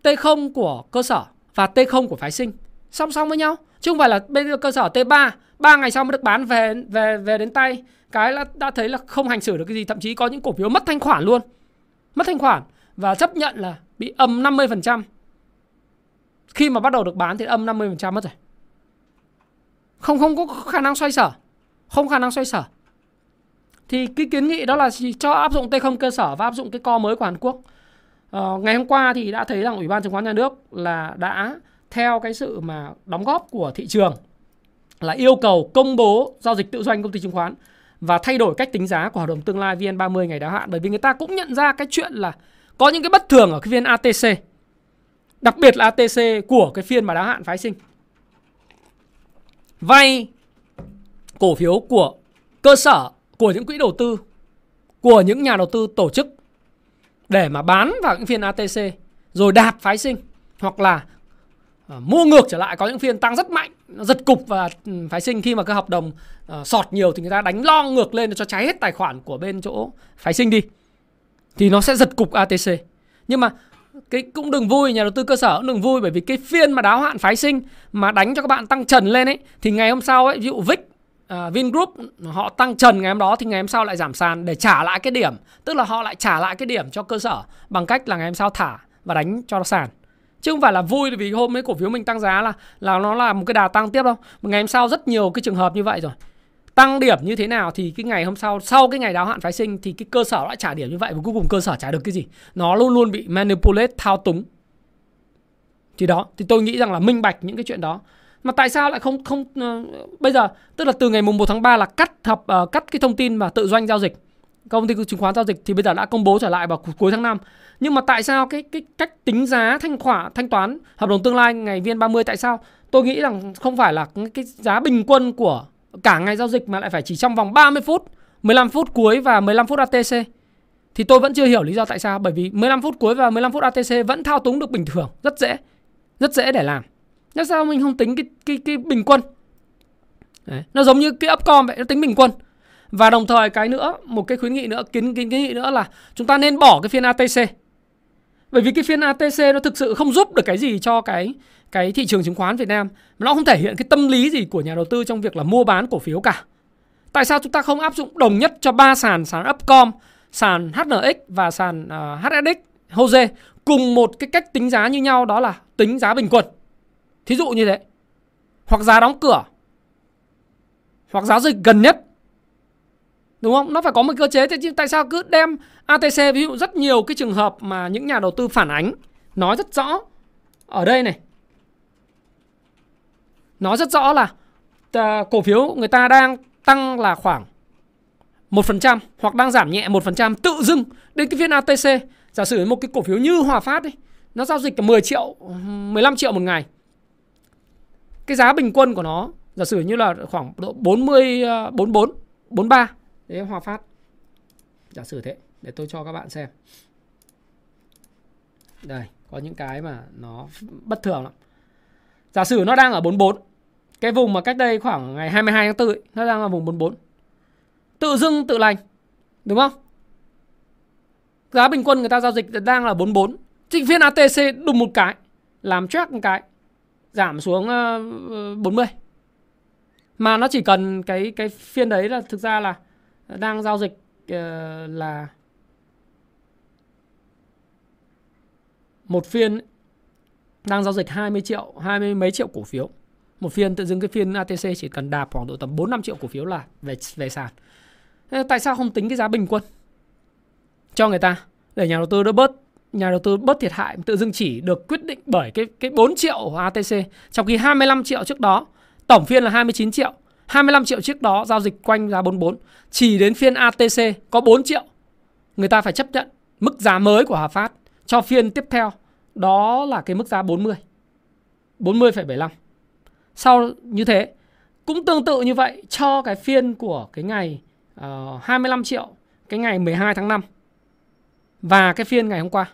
T0 của cơ sở và T0 của phái sinh. Song song với nhau, chứ không phải là bên cơ sở T3 ba ngày sau mới được bán về về về đến tay. Cái là đã thấy là không hành xử được cái gì thậm chí có những cổ phiếu mất thanh khoản luôn. Mất thanh khoản và chấp nhận là bị âm 50% khi mà bắt đầu được bán thì âm 50% mất rồi. Không không có khả năng xoay sở. Không khả năng xoay sở. Thì cái kiến nghị đó là cho áp dụng T0 cơ sở và áp dụng cái co mới của Hàn Quốc. Ờ, ngày hôm qua thì đã thấy rằng ủy ban chứng khoán nhà nước là đã theo cái sự mà đóng góp của thị trường là yêu cầu công bố giao dịch tự doanh công ty chứng khoán và thay đổi cách tính giá của hợp đồng tương lai VN30 ngày đáo hạn bởi vì người ta cũng nhận ra cái chuyện là có những cái bất thường ở cái phiên ATC. Đặc biệt là ATC của cái phiên mà đáo hạn phái sinh. Vay cổ phiếu của cơ sở, của những quỹ đầu tư, của những nhà đầu tư tổ chức để mà bán vào những phiên ATC rồi đạp phái sinh hoặc là Ờ, mua ngược trở lại có những phiên tăng rất mạnh nó giật cục và ừ, phái sinh khi mà cái hợp đồng uh, sọt nhiều thì người ta đánh lo ngược lên cho cháy hết tài khoản của bên chỗ phái sinh đi. Thì nó sẽ giật cục ATC nhưng mà cái cũng đừng vui nhà đầu tư cơ sở cũng đừng vui bởi vì cái phiên mà đáo hạn phái sinh mà đánh cho các bạn tăng trần lên ấy thì ngày hôm sau ấy ví dụ Vic uh, Vingroup họ tăng trần ngày hôm đó thì ngày hôm sau lại giảm sàn để trả lại cái điểm. Tức là họ lại trả lại cái điểm cho cơ sở bằng cách là ngày hôm sau thả và đánh cho nó sàn chứ không phải là vui vì hôm mấy cổ phiếu mình tăng giá là là nó là một cái đà tăng tiếp đâu. Một ngày hôm sau rất nhiều cái trường hợp như vậy rồi. Tăng điểm như thế nào thì cái ngày hôm sau sau cái ngày đáo hạn phái sinh thì cái cơ sở lại trả điểm như vậy và cuối cùng cơ sở trả được cái gì? Nó luôn luôn bị manipulate thao túng. Thì đó thì tôi nghĩ rằng là minh bạch những cái chuyện đó. Mà tại sao lại không không uh, bây giờ tức là từ ngày mùng 1 tháng 3 là cắt hợp uh, ờ, cắt cái thông tin mà tự doanh giao dịch? Công ty chứng khoán giao dịch thì bây giờ đã công bố trở lại vào cuối tháng 5 nhưng mà tại sao cái cái cách tính giá, thanh khoản, thanh toán, hợp đồng tương lai ngày VN30 tại sao? Tôi nghĩ rằng không phải là cái giá bình quân của cả ngày giao dịch mà lại phải chỉ trong vòng 30 phút 15 phút cuối và 15 phút ATC thì tôi vẫn chưa hiểu lý do tại sao, bởi vì 15 phút cuối và 15 phút ATC vẫn thao túng được bình thường, rất dễ rất dễ để làm. Tại sao mình không tính cái cái cái bình quân? Đấy. nó giống như cái upcom vậy, nó tính bình quân và đồng thời cái nữa một cái khuyến nghị nữa kiến kiến nghị nữa là chúng ta nên bỏ cái phiên ATC bởi vì cái phiên ATC nó thực sự không giúp được cái gì cho cái cái thị trường chứng khoán Việt Nam. Nó không thể hiện cái tâm lý gì của nhà đầu tư trong việc là mua bán cổ phiếu cả. Tại sao chúng ta không áp dụng đồng nhất cho ba sàn sàn Upcom sàn HNX và sàn à, uh, HSX HOSE cùng một cái cách tính giá như nhau đó là tính giá bình quân. Thí dụ như thế. Hoặc giá đóng cửa. Hoặc giá dịch gần nhất. Đúng không? Nó phải có một cơ chế chứ tại sao cứ đem ATC ví dụ rất nhiều cái trường hợp mà những nhà đầu tư phản ánh nói rất rõ ở đây này. Nói rất rõ là à, cổ phiếu người ta đang tăng là khoảng 1% hoặc đang giảm nhẹ 1% tự dưng đến cái phiên ATC giả sử một cái cổ phiếu như Hòa Phát đi nó giao dịch cả 10 triệu 15 triệu một ngày cái giá bình quân của nó, giả sử như là khoảng độ 40 44 43 thế Hòa Phát. Giả sử thế Để tôi cho các bạn xem. Đây Có những cái mà nó bất thường lắm. Giả sử nó đang ở 44 Cái vùng mà cách đây khoảng ngày 22 tháng 4 ấy, Nó đang ở vùng 44 Tự dưng tự lành Đúng không? Giá bình quân người ta giao dịch đang là 44 Trịnh phiên ATC đùng một cái Làm track một cái Giảm xuống ờ, 40 Mà nó chỉ cần cái cái phiên đấy là thực ra là đang giao dịch uh, là một phiên đang giao dịch 20 triệu, 20 mấy triệu cổ phiếu. Một phiên tự dưng cái phiên ATC chỉ cần đạp khoảng độ tầm 4 5 triệu cổ phiếu là về về sàn. Thế tại sao không tính cái giá bình quân cho người ta để nhà đầu tư đỡ bớt nhà đầu tư bớt thiệt hại tự dưng chỉ được quyết định bởi cái cái 4 triệu ATC trong khi 25 triệu trước đó tổng phiên là 29 triệu 25 triệu chiếc đó giao dịch quanh giá 44 Chỉ đến phiên ATC có 4 triệu. Người ta phải chấp nhận mức giá mới của Hòa Phát Cho phiên tiếp theo Đó là cái mức giá 40 40,75 Sau như thế cũng tương tự như vậy cho cái phiên của cái ngày ờ, uh, 25 triệu cái ngày 12 tháng 5 và cái phiên ngày hôm qua.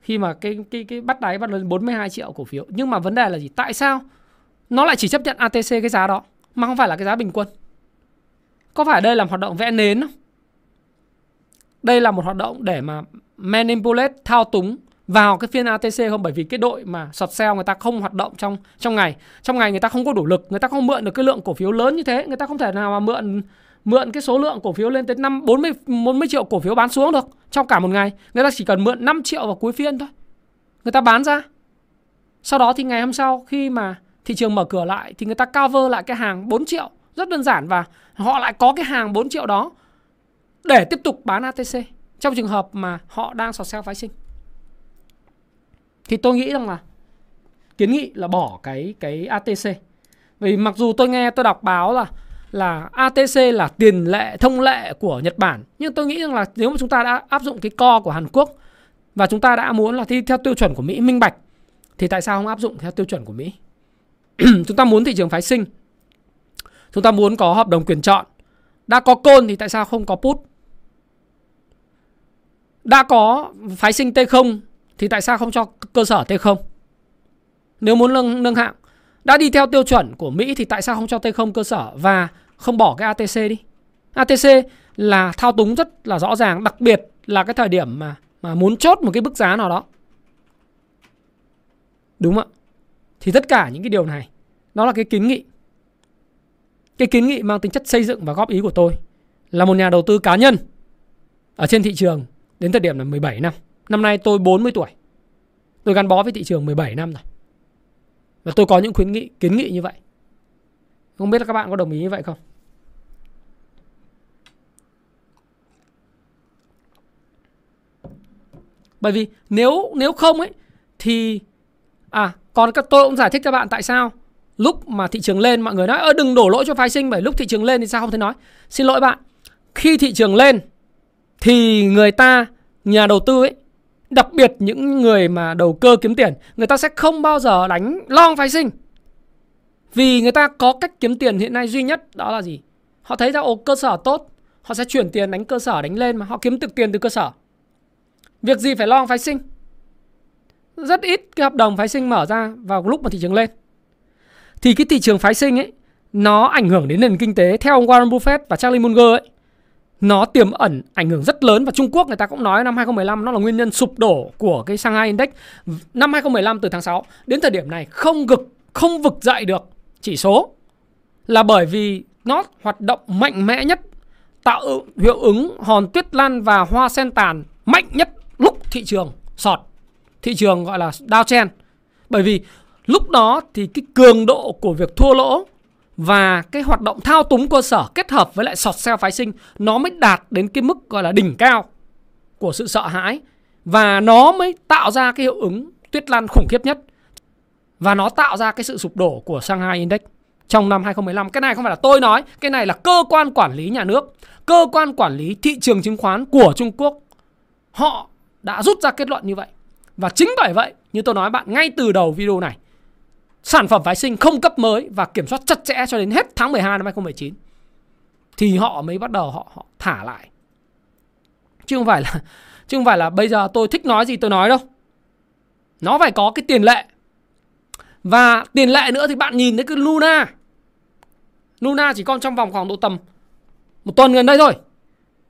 Khi mà cái cái cái bắt đáy bắt lên 42 triệu cổ phiếu. Nhưng mà vấn đề là gì? Tại sao nó lại chỉ chấp nhận ATC cái giá đó? Mà không phải là cái giá bình quân. Có phải đây là một hoạt động vẽ nến không? Đây là một hoạt động để mà manipulate, thao túng vào cái phiên ATC không? Bởi vì cái đội mà sọt sale người ta không hoạt động trong trong ngày. Trong ngày người ta không có đủ lực, người ta không mượn được cái lượng cổ phiếu lớn như thế. Người ta không thể nào mà mượn mượn cái số lượng cổ phiếu lên tới năm 40 40 triệu cổ phiếu bán xuống được trong cả một ngày. Người ta chỉ cần mượn 5 triệu vào cuối phiên thôi. Người ta bán ra. Sau đó thì ngày hôm sau khi mà thị trường mở cửa lại thì người ta cover lại cái hàng 4 triệu, rất đơn giản và họ lại có cái hàng 4 triệu đó để tiếp tục bán ATC trong trường hợp mà họ đang sọt sale phái sinh. Thì tôi nghĩ rằng là kiến nghị là bỏ cái cái ATC vì mặc dù tôi nghe, tôi đọc báo là là ATC là tiền lệ, thông lệ của Nhật Bản, nhưng tôi nghĩ rằng là nếu mà chúng ta đã áp dụng cái co của Hàn Quốc và chúng ta đã muốn là thi theo tiêu chuẩn của Mỹ, minh bạch, thì tại sao không áp dụng theo tiêu chuẩn của Mỹ? chúng ta muốn thị trường phái sinh. Chúng ta muốn có hợp đồng quyền chọn. Đã có côn thì tại sao không có put đã có phái sinh T0 thì tại sao không cho cơ sở T0 nếu muốn nâng nâng hạng. Đã đi theo tiêu chuẩn của Mỹ thì tại sao không cho T0 cơ sở? Và không bỏ cái ATC đi. ATC là thao túng rất là rõ ràng, đặc biệt là cái thời điểm mà mà muốn chốt một cái bức giá nào đó. Đúng không ạ? Thì tất cả những cái điều này đó là cái kiến nghị cái kiến nghị mang tính chất xây dựng và góp ý của tôi là một nhà đầu tư cá nhân ở trên thị trường đến thời điểm là 17 năm. Năm nay tôi 40 tuổi. Tôi gắn bó với thị trường 17 năm rồi. Và tôi có những khuyến nghị, kiến nghị như vậy. Không biết là các bạn có đồng ý như vậy không? Bởi vì nếu nếu không ấy thì à còn các tôi cũng giải thích cho bạn tại sao lúc mà thị trường lên, mọi người nói, ơ, đừng đổ lỗi cho phái sinh, bởi lúc thị trường lên thì sao không thể nói. Xin lỗi bạn. Khi thị trường lên thì người ta, nhà đầu tư ấy, đặc biệt những người mà đầu cơ kiếm tiền, người ta sẽ không bao giờ đánh long phái sinh vì người ta có cách kiếm tiền hiện nay duy nhất đó là gì họ thấy ra ồ, cơ sở tốt, họ sẽ chuyển tiền đánh cơ sở, đánh lên mà họ kiếm được tiền từ cơ sở việc gì phải lo phái sinh rất ít cái hợp đồng phái sinh mở ra vào lúc mà thị trường lên thì cái thị trường phái sinh ấy, nó ảnh hưởng đến nền kinh tế theo ông Warren Buffett và Charlie Munger ấy. Nó tiềm ẩn ảnh hưởng rất lớn và Trung Quốc người ta cũng nói năm 2015 nó là nguyên nhân sụp đổ của cái Shanghai Index. Năm 2015 từ tháng 6 đến thời điểm này không gực, không vực dậy được chỉ số. Là bởi vì nó hoạt động mạnh mẽ nhất, tạo hiệu ứng hòn tuyết lan và hoa sen tàn mạnh nhất lúc thị trường sọt. Thị trường gọi là downtrend bởi vì lúc đó thì cái cường độ của việc thua lỗ và cái hoạt động thao túng cơ sở kết hợp với lại sọt xeo phái sinh nó mới đạt đến cái mức gọi là đỉnh cao của sự sợ hãi và nó mới tạo ra cái hiệu ứng tuyết lan khủng khiếp nhất và nó tạo ra cái sự sụp đổ của Shanghai Index trong năm 2015. Cái này không phải là tôi nói, cái này là cơ quan quản lý nhà nước, cơ quan quản lý thị trường chứng khoán của Trung Quốc. Họ đã rút ra kết luận như vậy. Và chính bởi vậy, như tôi nói bạn ngay từ đầu video này, sản phẩm phái sinh không cấp mới và kiểm soát chặt chẽ cho đến hết tháng 12 năm 2019 thì họ mới bắt đầu họ, họ thả lại. Chứ không phải là chứ không phải là bây giờ tôi thích nói gì tôi nói đâu. Nó phải có cái tiền lệ. Và tiền lệ nữa thì bạn nhìn thấy cái Luna. Luna chỉ còn trong vòng khoảng độ tầm một tuần gần đây thôi.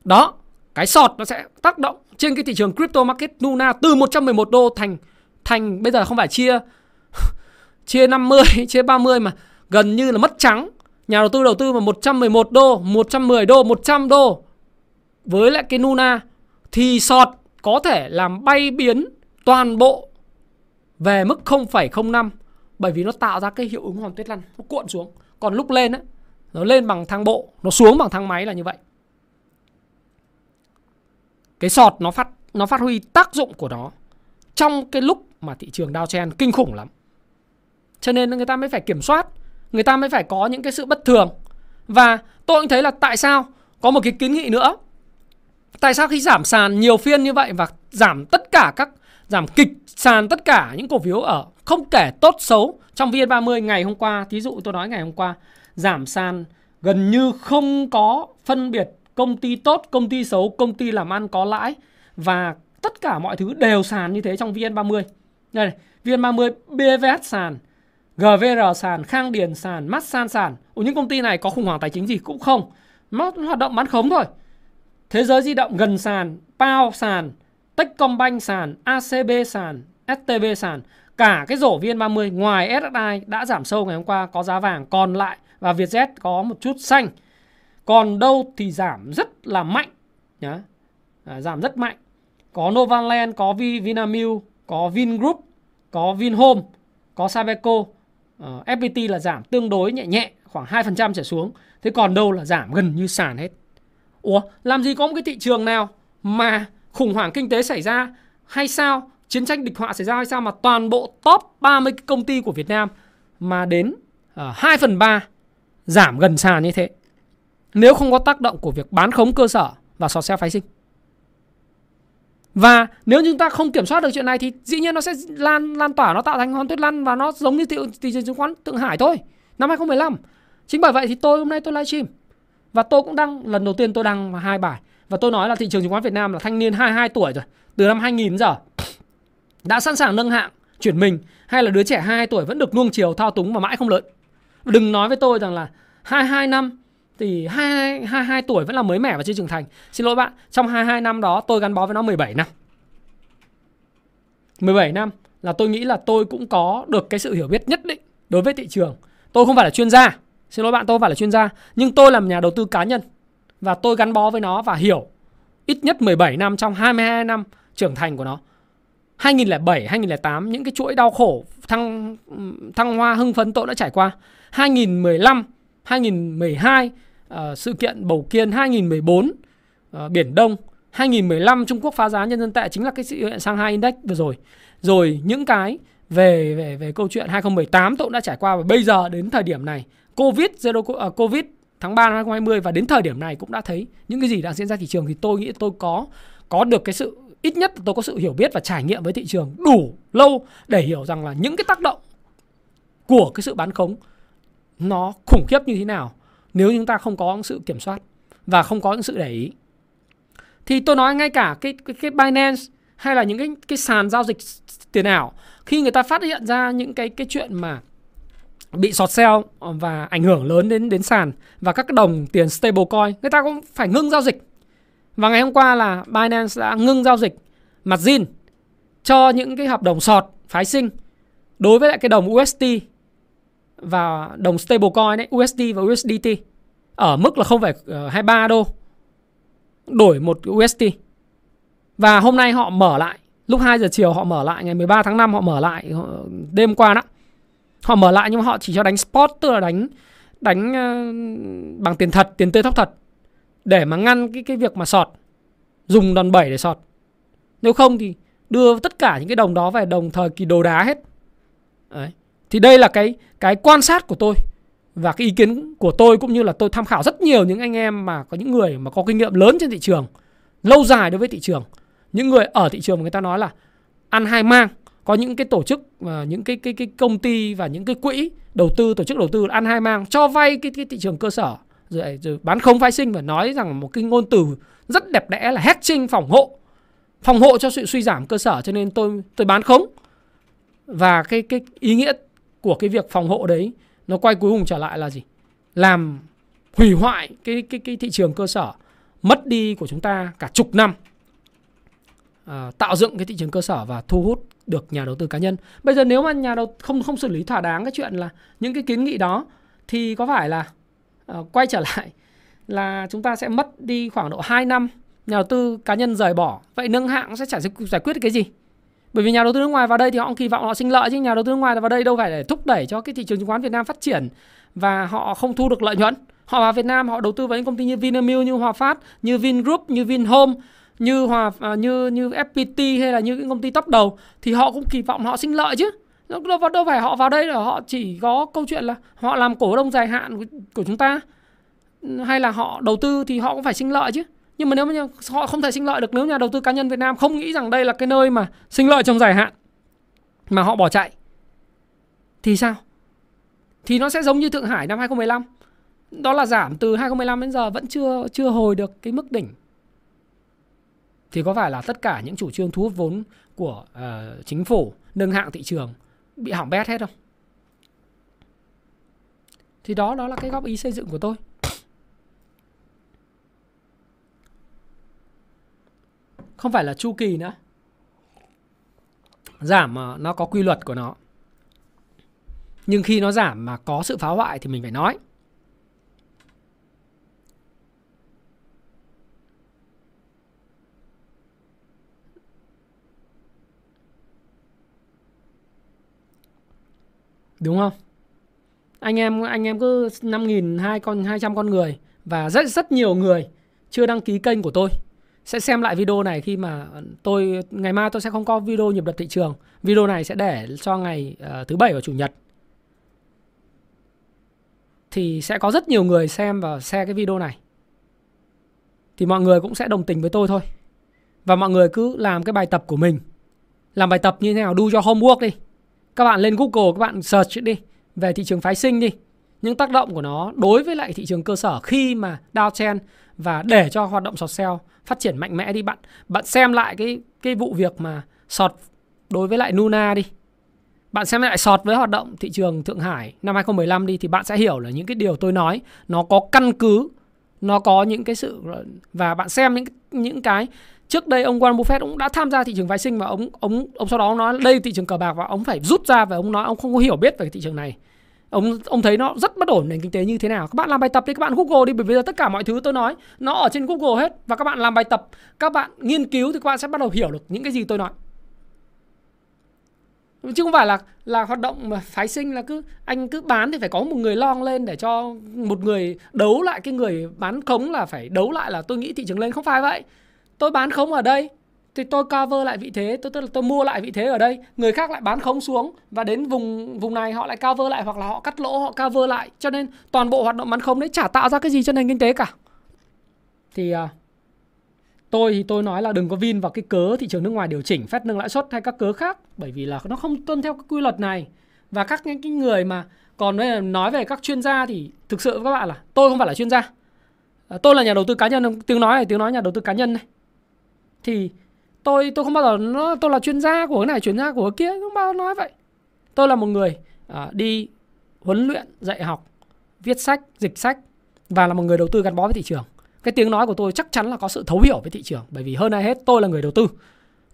Đó cái sọt nó sẽ tác động trên cái thị trường crypto market Luna từ 111 đô thành thành bây giờ không phải chia chia 50, chia 30 mà gần như là mất trắng. Nhà đầu tư đầu tư mà 111 đô, 110 đô, 100 đô với lại cái Luna thì sọt có thể làm bay biến toàn bộ về mức 0,05 bởi vì nó tạo ra cái hiệu ứng hòn tuyết lăn nó cuộn xuống. Còn lúc lên á nó lên bằng thang bộ, nó xuống bằng thang máy là như vậy. Cái sọt nó phát nó phát huy tác dụng của nó trong cái lúc mà thị trường downtrend kinh khủng lắm. Cho nên người ta mới phải kiểm soát Người ta mới phải có những cái sự bất thường Và tôi cũng thấy là tại sao Có một cái kiến nghị nữa Tại sao khi giảm sàn nhiều phiên như vậy Và giảm tất cả các giảm kịch sàn tất cả những cổ phiếu ở không kể tốt xấu trong VN30 ngày hôm qua, thí dụ tôi nói ngày hôm qua giảm sàn gần như không có phân biệt công ty tốt, công ty xấu, công ty làm ăn có lãi và tất cả mọi thứ đều sàn như thế trong VN30. Đây này, VN30 BVS sàn, GVR sàn, Khang Điền sàn, Masan sàn. Ủa những công ty này có khủng hoảng tài chính gì cũng không. Nó hoạt động bán khống thôi. Thế giới di động gần sàn, PAO sàn, Techcombank sàn, ACB sàn, STB sàn. Cả cái rổ VN30 ngoài SSI đã giảm sâu ngày hôm qua có giá vàng còn lại và Vietjet có một chút xanh. Còn đâu thì giảm rất là mạnh nhá. À, giảm rất mạnh. Có Novaland, có Vinamilk, có Vingroup, có Vinhome, có Sabeco. Ờ, uh, FPT là giảm tương đối nhẹ nhẹ, khoảng 2% trở xuống. Thế còn đâu là giảm gần như sàn hết. Ủa, làm gì có một cái thị trường nào mà khủng hoảng kinh tế xảy ra hay sao? Chiến tranh địch họa xảy ra hay sao mà toàn bộ top 30 công ty của Việt Nam mà đến ờ, uh, 2 phần 3 giảm gần sàn như thế. Nếu không có tác động của việc bán khống cơ sở và sò xe phái sinh. Và nếu chúng ta không kiểm soát được chuyện này thì dĩ nhiên nó sẽ lan lan tỏa nó tạo thành hòn tuyết lăn và nó giống như thị, thị trường chứng khoán Thượng Hải thôi. Năm 2015. Chính bởi vậy thì tôi hôm nay tôi livestream và tôi cũng đăng lần đầu tiên tôi đăng hai bài và tôi nói là thị trường chứng khoán Việt Nam là thanh niên 22 tuổi rồi, từ năm 2000 giờ đã sẵn sàng nâng hạng, chuyển mình hay là đứa trẻ 22 tuổi vẫn được nuông chiều thao túng mà mãi không lớn. Đừng nói với tôi rằng là 22 năm thì 22, 22 tuổi vẫn là mới mẻ và chưa trưởng thành. Xin lỗi bạn, trong 22 năm đó tôi gắn bó với nó 17 năm. 17 năm là tôi nghĩ là tôi cũng có được cái sự hiểu biết nhất định đối với thị trường. Tôi không phải là chuyên gia. Xin lỗi bạn, tôi không phải là chuyên gia, nhưng tôi là nhà đầu tư cá nhân và tôi gắn bó với nó và hiểu ít nhất 17 năm trong 22 năm trưởng thành của nó. 2007, 2008 những cái chuỗi đau khổ thăng thăng hoa hưng phấn tôi đã trải qua. 2015, 2012 uh, sự kiện bầu kiên 2014 uh, ờ, biển Đông 2015 Trung Quốc phá giá nhân dân tệ chính là cái sự kiện sang hai index vừa rồi. Rồi những cái về về về câu chuyện 2018 tôi cũng đã trải qua và bây giờ đến thời điểm này Covid zero uh, Covid tháng 3 năm 2020 và đến thời điểm này cũng đã thấy những cái gì đang diễn ra thị trường thì tôi nghĩ tôi có có được cái sự ít nhất tôi có sự hiểu biết và trải nghiệm với thị trường đủ lâu để hiểu rằng là những cái tác động của cái sự bán khống nó khủng khiếp như thế nào nếu chúng ta không có sự kiểm soát và không có những sự để ý. Thì tôi nói ngay cả cái cái, cái Binance hay là những cái cái sàn giao dịch tiền ảo khi người ta phát hiện ra những cái cái chuyện mà bị sọt sale và ảnh hưởng lớn đến đến sàn và các đồng tiền stablecoin người ta cũng phải ngưng giao dịch. Và ngày hôm qua là Binance đã ngưng giao dịch mặt zin cho những cái hợp đồng sọt phái sinh đối với lại cái đồng USD và đồng stablecoin ấy, USD và USDT ở mức là 0,23 ờ, đô đổi một USD. Và hôm nay họ mở lại, lúc 2 giờ chiều họ mở lại ngày 13 tháng 5 họ mở lại đêm qua đó. Họ mở lại nhưng mà họ chỉ cho đánh spot tức là đánh đánh ờ, bằng tiền thật, tiền tươi thóc thật để mà ngăn cái cái việc mà sọt dùng đòn bẩy để sọt. Nếu không thì đưa tất cả những cái đồng đó về đồng thời kỳ đồ đá hết. Đấy. Thì đây là cái cái quan sát của tôi và cái ý kiến của tôi cũng như là tôi tham khảo rất nhiều những anh em mà có những người mà có kinh nghiệm lớn trên thị trường, lâu dài đối với thị trường. Những người ở thị trường người ta nói là ăn hai mang, có những cái tổ chức và những cái cái cái công ty và những cái quỹ đầu tư tổ chức đầu tư ăn hai mang cho vay cái, cái thị trường cơ sở rồi, rồi bán không phái sinh và nói rằng một cái ngôn từ rất đẹp đẽ là hedging phòng hộ phòng hộ cho sự suy giảm cơ sở cho nên tôi tôi bán khống và cái cái ý nghĩa của cái việc phòng hộ đấy nó quay cuối cùng trở lại là gì? Làm hủy hoại cái cái cái thị trường cơ sở mất đi của chúng ta cả chục năm. À, tạo dựng cái thị trường cơ sở và thu hút được nhà đầu tư cá nhân. Bây giờ nếu mà nhà đầu không không xử lý thỏa đáng cái chuyện là những cái kiến nghị đó thì có phải là à, quay trở lại là chúng ta sẽ mất đi khoảng độ 2 năm nhà đầu tư cá nhân rời bỏ. Vậy nâng hạng sẽ giải giải quyết cái gì? Bởi vì nhà đầu tư nước ngoài vào đây thì họ cũng kỳ vọng họ sinh lợi chứ nhà đầu tư nước ngoài vào đây đâu phải để thúc đẩy cho cái thị trường chứng khoán Việt Nam phát triển và họ không thu được lợi nhuận. Họ vào Việt Nam họ đầu tư vào những công ty như Vinamilk như Hòa Phát như Vingroup như Vinhome như Hòa à, như như FPT hay là như những công ty top đầu thì họ cũng kỳ vọng họ sinh lợi chứ. Đâu, đâu phải họ vào đây là họ chỉ có câu chuyện là họ làm cổ đông dài hạn của, của chúng ta. Hay là họ đầu tư thì họ cũng phải sinh lợi chứ nhưng mà nếu mà họ không thể sinh lợi được nếu nhà đầu tư cá nhân Việt Nam không nghĩ rằng đây là cái nơi mà sinh lợi trong dài hạn mà họ bỏ chạy thì sao? Thì nó sẽ giống như Thượng Hải năm 2015. Đó là giảm từ 2015 đến giờ vẫn chưa chưa hồi được cái mức đỉnh. Thì có phải là tất cả những chủ trương thu hút vốn của uh, chính phủ nâng hạng thị trường bị hỏng bét hết không? Thì đó đó là cái góp ý xây dựng của tôi. Không phải là chu kỳ nữa. Giảm mà nó có quy luật của nó. Nhưng khi nó giảm mà có sự phá hoại thì mình phải nói. Đúng không? Anh em anh em cứ 5.000 hai con 200 con người và rất rất nhiều người chưa đăng ký kênh của tôi sẽ xem lại video này khi mà tôi ngày mai tôi sẽ không có video nhịp đập thị trường. Video này sẽ để cho ngày uh, thứ bảy và chủ nhật. Thì sẽ có rất nhiều người xem và share cái video này. Thì mọi người cũng sẽ đồng tình với tôi thôi. Và mọi người cứ làm cái bài tập của mình. Làm bài tập như thế nào, đu cho homework đi. Các bạn lên Google các bạn search đi về thị trường phái sinh đi. Những tác động của nó đối với lại thị trường cơ sở khi mà downtrend và để cho hoạt động short sell phát triển mạnh mẽ đi bạn. Bạn xem lại cái cái vụ việc mà sọt đối với lại Nuna đi. Bạn xem lại sọt với hoạt động thị trường Thượng Hải năm 2015 đi thì bạn sẽ hiểu là những cái điều tôi nói nó có căn cứ, nó có những cái sự và bạn xem những những cái trước đây ông Warren Buffett cũng đã tham gia thị trường phái sinh và ông ông ông sau đó ông nói đây thị trường cờ bạc và ông phải rút ra và ông nói ông không có hiểu biết về thị trường này ông ông thấy nó rất bất ổn nền kinh tế như thế nào? Các bạn làm bài tập đi, các bạn google đi, bởi vì giờ tất cả mọi thứ tôi nói, nó ở trên google hết. Và các bạn làm bài tập, các bạn nghiên cứu thì các bạn sẽ bắt đầu hiểu được những cái gì tôi nói. Chứ không phải là là hoạt động mà phái sinh, là cứ, anh cứ bán thì phải có một người long lên để cho một người đấu lại cái người bán khống là phải đấu lại là tôi nghĩ thị trường lên. Không phải vậy. Tôi bán khống ở đây thì tôi cover lại vị thế, tôi, tức là tôi mua lại vị thế ở đây. Người khác lại bán khống xuống và đến vùng vùng này họ lại cover lại hoặc là họ cắt lỗ, họ cover lại. Cho nên toàn bộ hoạt động bán khống đấy chả tạo ra cái gì cho nền kinh tế cả. Thì à, tôi thì tôi nói là đừng có vin vào cái cớ thị trường nước ngoài điều chỉnh, phép nâng lãi suất hay các cớ khác. Bởi vì là nó không tuân theo cái quy luật này. Và các những cái người mà còn nói về các chuyên gia thì thực sự các bạn là tôi không phải là chuyên gia. À, tôi là nhà đầu tư cá nhân, tiếng nói này, tiếng nói nhà đầu tư cá nhân này. Thì tôi tôi không bao giờ nó tôi là chuyên gia của cái này chuyên gia của cái kia không bao giờ nói vậy. Tôi là một người à, đi huấn luyện dạy học viết sách dịch sách và là một người đầu tư gắn bó với thị trường. Cái tiếng nói của tôi chắc chắn là có sự thấu hiểu với thị trường bởi vì hơn ai hết tôi là người đầu tư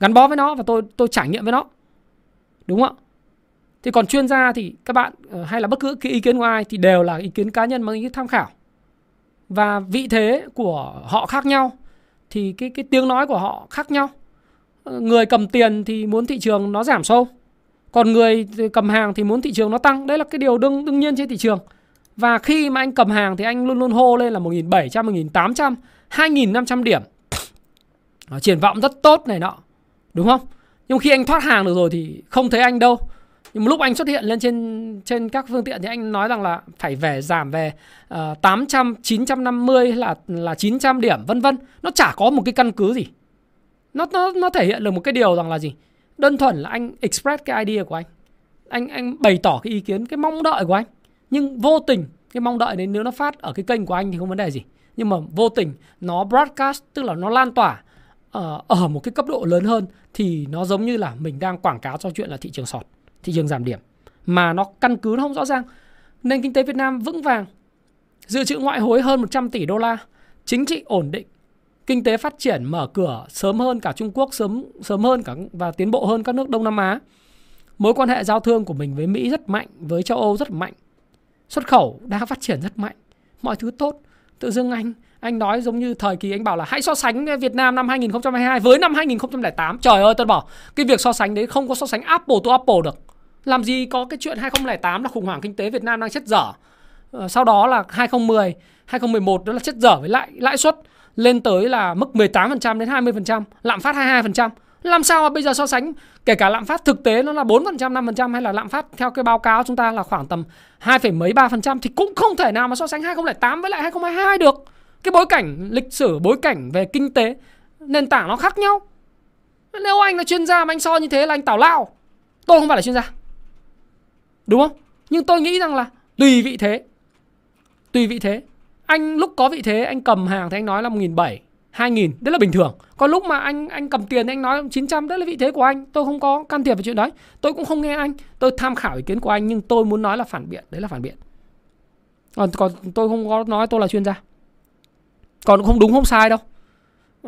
gắn bó với nó và tôi tôi trải nghiệm với nó. Đúng không ạ? Thì còn chuyên gia thì các bạn ờ, hay là bất cứ cái ý kiến của ai thì đều là ý kiến cá nhân mang ý kiến tham khảo. Và vị thế của họ khác nhau thì cái cái tiếng nói của họ khác nhau người cầm tiền thì muốn thị trường nó giảm sâu còn người cầm hàng thì muốn thị trường nó tăng. Đấy là cái điều đương đương nhiên trên thị trường. Và khi mà anh cầm hàng thì anh luôn luôn hô lên là 1.700, 1.800, 2.500 điểm. Triển vọng rất tốt này nọ đúng không? Nhưng khi anh thoát hàng được rồi thì không thấy anh đâu. Nhưng một lúc anh xuất hiện lên trên trên các phương tiện thì anh nói rằng là phải về giảm về uh, 800, 950 là là 900 điểm vân vân. Nó chả có một cái căn cứ gì. Nó nó nó thể hiện được một cái điều rằng là gì? Đơn thuần là anh express cái idea của anh. Anh anh bày tỏ cái ý kiến, cái mong đợi của anh. Nhưng vô tình cái mong đợi đấy nếu nó phát ở cái kênh của anh thì không vấn đề gì. Nhưng mà vô tình nó broadcast tức là nó lan tỏa ở ở một cái cấp độ lớn hơn thì nó giống như là mình đang quảng cáo cho chuyện là thị trường sọt thị trường giảm điểm mà nó căn cứ nó không rõ ràng. Nền kinh tế Việt Nam vững vàng, dự trữ ngoại hối hơn 100 tỷ đô la, chính trị ổn định, kinh tế phát triển mở cửa sớm hơn cả Trung Quốc, sớm sớm hơn cả và tiến bộ hơn các nước Đông Nam Á. Mối quan hệ giao thương của mình với Mỹ rất mạnh, với châu Âu rất mạnh. Xuất khẩu đang phát triển rất mạnh, mọi thứ tốt. Tự dưng anh anh nói giống như thời kỳ anh bảo là hãy so sánh Việt Nam năm 2022 với năm 2008. Trời ơi tôi bảo cái việc so sánh đấy không có so sánh Apple to Apple được. Làm gì có cái chuyện 2008 là khủng hoảng kinh tế Việt Nam đang chết dở. Ờ, sau đó là 2010, 2011 đó là chết dở với lại lãi suất lên tới là mức 18% đến 20%, lạm phát 22%. Làm sao mà bây giờ so sánh kể cả lạm phát thực tế nó là 4%, 5% hay là lạm phát theo cái báo cáo chúng ta là khoảng tầm 2, mấy 3% thì cũng không thể nào mà so sánh 2008 với lại 2022 được. cái bối cảnh lịch sử bối cảnh về kinh tế nền tảng nó khác nhau. Nếu anh là chuyên gia mà anh so như thế là anh tào lao. Tôi không phải là chuyên gia. Đúng không? Nhưng tôi nghĩ rằng là tùy vị thế. Tùy vị thế anh lúc có vị thế, anh cầm hàng thì anh nói là một nghìn bảy, hai nghìn, đấy là bình thường. Còn lúc mà anh anh cầm tiền thì anh nói 900 đấy là vị thế của anh. Tôi không có can thiệp vào chuyện đấy. Tôi cũng không nghe anh. Tôi tham khảo ý kiến của anh nhưng tôi muốn nói là phản biện, đấy là phản biện. Còn còn tôi không có nói tôi là chuyên gia. Còn không đúng, không sai đâu.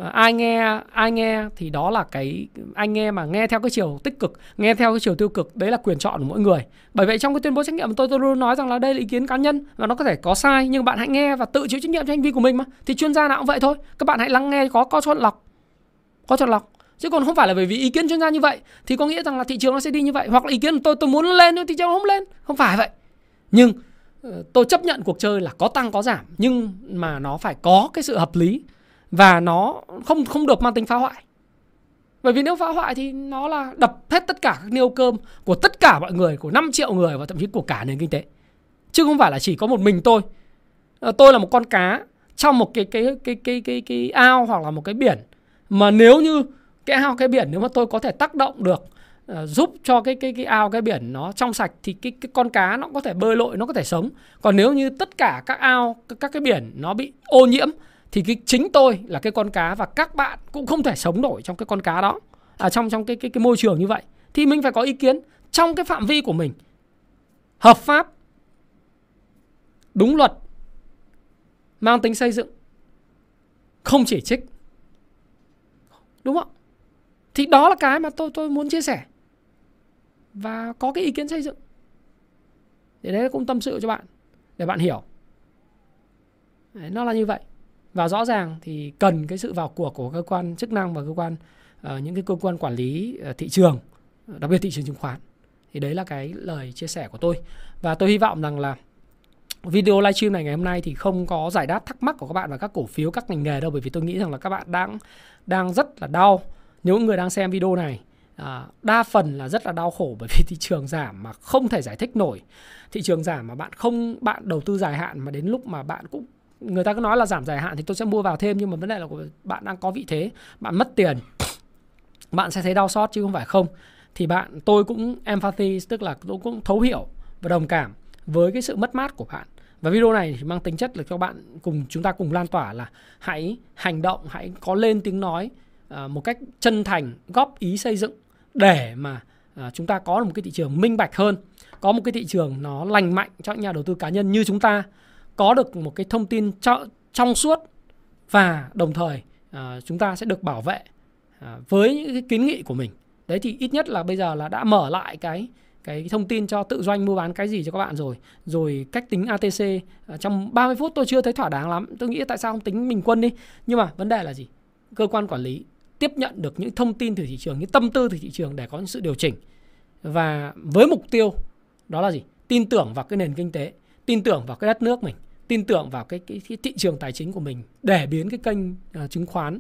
Ờ, ai nghe ai nghe thì đó là cái, anh nghe mà nghe theo cái chiều tích cực, nghe theo cái chiều tiêu cực, đấy là quyền chọn của mỗi người. Bởi vậy trong cái tuyên bố trách nhiệm tôi tôi luôn nói rằng là đây là ý kiến cá nhân và nó có thể có sai, nhưng bạn hãy nghe và tự chịu trách nhiệm cho hành vi của mình mà. Thì chuyên gia nào cũng vậy thôi, các bạn hãy lắng nghe có có chọn lọc, có chọn lọc. Chứ còn không phải là bởi vì ý kiến chuyên gia như vậy thì có nghĩa rằng là thị trường nó sẽ đi như vậy, hoặc là ý kiến của tôi tôi muốn lên nhưng thị trường không lên. Không phải vậy. Nhưng ờ, tôi chấp nhận cuộc chơi là có tăng, có giảm, nhưng mà nó phải có cái sự hợp lý và nó không không được mang tính phá hoại. Bởi vì nếu phá hoại thì nó là đập hết tất cả các niêu cơm của tất cả mọi người của 5 triệu người và thậm chí của cả nền kinh tế. Chứ không phải là chỉ có một mình tôi. Ờ, tôi là một con cá trong một cái cái cái cái cái cái ao hoặc là một cái biển. Mà nếu như cái ao cái biển nếu mà tôi có thể tác động được uh, giúp cho cái cái cái ao cái biển nó trong sạch thì cái cái con cá nó có thể bơi lội nó có thể sống. Còn nếu như tất cả các ao các cái biển nó bị ô nhiễm thì cái chính tôi là cái con cá và các bạn cũng không thể sống nổi trong cái con cá đó. À, trong trong cái cái cái môi trường như vậy. Thì mình phải có ý kiến trong cái phạm vi của mình. Hợp pháp đúng luật mang tính xây dựng không chỉ trích. Đúng không? Thì đó là cái mà tôi tôi muốn chia sẻ. Và có cái ý kiến xây dựng. Để đấy cũng tâm sự cho bạn để bạn hiểu. Đấy, nó là như vậy và rõ ràng thì cần cái sự vào cuộc của cơ quan chức năng và cơ quan uh, những cái cơ quan quản lý uh, thị trường đặc biệt thị trường chứng khoán. Thì đấy là cái lời chia sẻ của tôi. Và tôi hy vọng rằng là video livestream này ngày hôm nay thì không có giải đáp thắc mắc của các bạn và các cổ phiếu các ngành nghề đâu bởi vì tôi nghĩ rằng là các bạn đang đang rất là đau. Nếu người đang xem video này à, đa phần là rất là đau khổ bởi vì thị trường giảm mà không thể giải thích nổi. Thị trường giảm mà bạn không bạn đầu tư dài hạn mà đến lúc mà bạn cũng người ta cứ nói là giảm dài hạn thì tôi sẽ mua vào thêm, nhưng mà vấn đề là của bạn đang có vị thế, bạn mất tiền, bạn sẽ thấy đau xót chứ không phải không. Thì bạn, tôi cũng empathy, tức là tôi cũng thấu hiểu và đồng cảm với cái sự mất mát của bạn. Và video này thì mang tính chất là cho bạn cùng, chúng ta cùng lan tỏa là hãy hành động, hãy có lên tiếng nói à, một cách chân thành, góp ý xây dựng để mà à, chúng ta có một cái thị trường minh bạch hơn, có một cái thị trường nó lành mạnh cho những nhà đầu tư cá nhân như chúng ta có được một cái thông tin cho, trong suốt và đồng thời à, chúng ta sẽ được bảo vệ à, với những cái kiến nghị của mình. Đấy thì ít nhất là bây giờ là đã mở lại cái cái thông tin cho tự doanh mua bán cái gì cho các bạn rồi. Rồi cách tính ATC à, trong 30 phút tôi chưa thấy thỏa đáng lắm. Tôi nghĩ tại sao không tính bình quân đi. Nhưng mà vấn đề là gì? Cơ quan quản lý tiếp nhận được những thông tin từ thị trường những tâm tư từ thị trường để có những sự điều chỉnh. Và với mục tiêu đó là gì? Tin tưởng vào cái nền kinh tế tin tưởng vào cái đất nước mình tin tưởng vào cái, cái, cái thị trường tài chính của mình để biến cái kênh uh, chứng khoán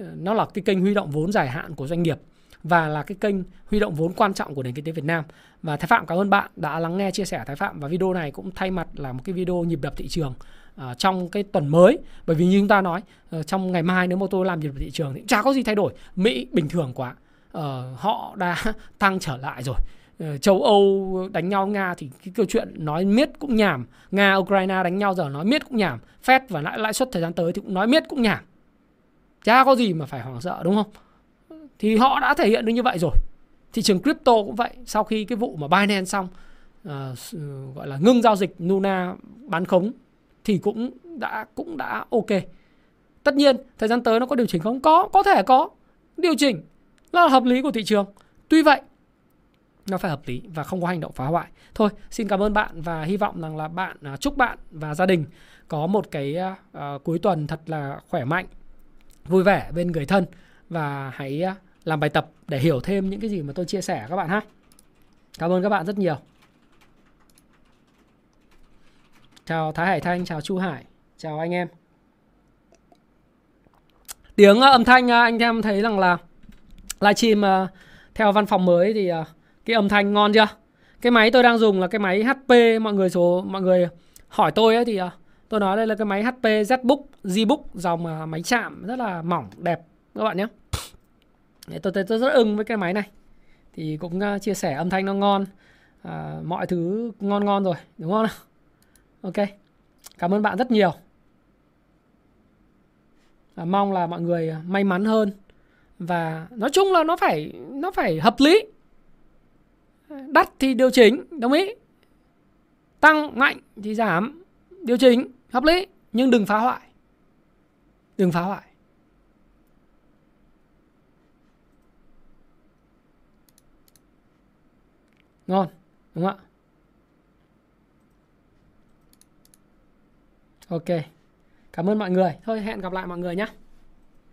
uh, nó là cái kênh huy động vốn dài hạn của doanh nghiệp và là cái kênh huy động vốn quan trọng của nền kinh tế Việt Nam. Và Thái Phạm cảm ơn bạn đã lắng nghe chia sẻ Thái Phạm và video này cũng thay mặt là một cái video nhịp đập thị trường uh, trong cái tuần mới bởi vì như chúng ta nói uh, trong ngày mai nếu mà tôi làm nhịp đập thị trường thì chả có gì thay đổi. Mỹ bình thường quá. Uh, họ đã tăng trở lại rồi Ờ, châu Âu đánh nhau Nga thì cái câu chuyện nói miết cũng nhảm. Nga Ukraine đánh nhau giờ nói miết cũng nhảm. Fed và lãi lãi suất thời gian tới thì cũng nói miết cũng nhảm. Chả có gì mà phải hoảng sợ đúng không? Thì họ đã thể hiện được như vậy rồi. Thị trường crypto cũng vậy. Sau khi cái vụ mà Binance xong uh, gọi là ngưng giao dịch Luna bán khống thì cũng đã cũng đã ok. Tất nhiên thời gian tới nó có điều chỉnh không? Có có thể có. Điều chỉnh là hợp lý của thị trường. Tuy vậy nó phải hợp lý và không có hành động phá hoại. Thôi, xin cảm ơn bạn và hy vọng rằng là bạn à, chúc bạn và gia đình có một cái uh, cuối tuần thật là khỏe mạnh, vui vẻ bên người thân và hãy uh, làm bài tập để hiểu thêm những cái gì mà tôi chia sẻ các bạn ha. Cảm ơn các bạn rất nhiều. Chào Thái Hải Thanh, chào Chu Hải, chào anh em. Tiếng âm thanh anh em thấy rằng là livestream uh, theo văn phòng mới thì uh, cái âm thanh ngon chưa cái máy tôi đang dùng là cái máy HP mọi người số mọi người hỏi tôi ấy thì uh, Tôi nói đây là cái máy HP ZBook ZBook dòng à, máy chạm rất là mỏng đẹp các bạn nhé. Tôi tôi, tôi rất ưng với cái máy này. Thì cũng uh, chia sẻ âm thanh nó ngon. À, mọi thứ ngon ngon rồi, đúng không? Ok. Cảm ơn bạn rất nhiều. À, mong là mọi người may mắn hơn và nói chung là nó phải nó phải hợp lý. Đắt thì điều chỉnh, đồng ý. Tăng mạnh thì giảm, điều chỉnh hợp lý nhưng đừng phá hoại. Đừng phá hoại. Ngon, đúng không ạ? Ok. Cảm ơn mọi người. Thôi hẹn gặp lại mọi người nhé.